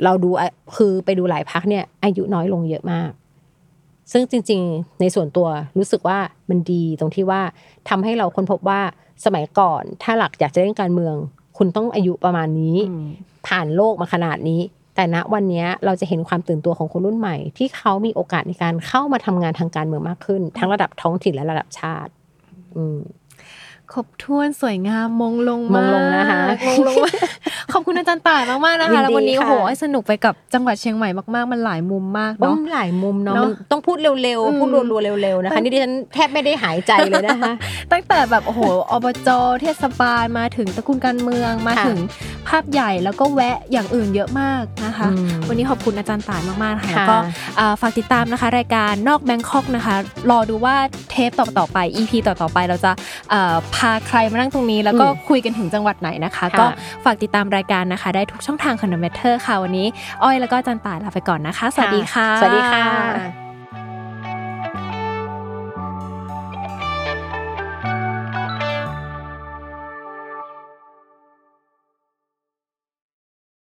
Speaker 4: เราดูอะคือไปดูหลายพักเนี่ยอายุน้อยลงเยอะมาก ซึ่งจริง ๆ ในส่วนตัวรู้สึกว่ามันดีตรงที่ว่าทำให้เราค้นพบว่าสมัยก่อน ถ้าหลักอยากจะเล่นการเมือง คุณต้องอายุประมาณนี้ ผ่านโลกมาขนาดนี้ แต่ณวันนี้เราจะเห็นความตื่นตัวของคนรุ่นใหม่ ที่เขามีโอกาสในการเข้ามาทำงานทางการเมืองมากขึ้น ทั้งระดับท้องถิ่นและระดับชาติ อืม
Speaker 3: ครบถ้วนสวยงามมงลง
Speaker 4: ม
Speaker 3: มาง
Speaker 4: ลงนะคะ
Speaker 3: มงลงมากขอบคุณอาจารย์ต่ายมากๆนะ
Speaker 4: ยิ
Speaker 3: คะ
Speaker 4: นดี
Speaker 3: แล้ววันนี้
Speaker 4: ค่ะ
Speaker 3: โอ้โหสนุกไปกับจังหวัดเชียงใหม่มากๆ มันหลายมุมมาก
Speaker 4: ต้อ
Speaker 3: เนาะ
Speaker 4: งหลายมุมเนาะ
Speaker 3: เนอะ
Speaker 4: มันต้องพูดเร็ว
Speaker 3: อืม
Speaker 4: ๆพูดรัวๆเร็วๆนะคะนี่ดิฉันแทบไม่ได้หายใจเลยนะคะ
Speaker 3: ตั้งแต่แบบโอ้โหอบจเทศบาลมาถึงตระกูลการเมืองมา
Speaker 4: ค่ะ
Speaker 3: ถึงภาพใหญ่แล้วก็แวะอย่างอื่นเยอะมากนะคะ
Speaker 4: อืม
Speaker 3: วันนี้ขอบคุณอาจารย์ต่ายมากๆนะคะ
Speaker 4: ค่ะ
Speaker 3: แล้วก็อ่าฝากติดตามนะคะ รายการนอกแบงคอกนะคะ รอดูว่าเทปต่อๆไป EP ต่อๆไปเราจะอ่าพาใครมานั่งตรงนี้ แล้วก็คุยกันถึงจังหวัดไหนนะคะ
Speaker 4: ค่ะ
Speaker 3: ก็ฝากติดตามรายการนะคะ ได้ทุกช่องทางของ The Matter ค่ะวันนี้ อ้อยแล้วก็อาจารย์ต่ายลาไปก่อนนะคะ สวัสดีค่ะ
Speaker 4: สวัสดีค่ะ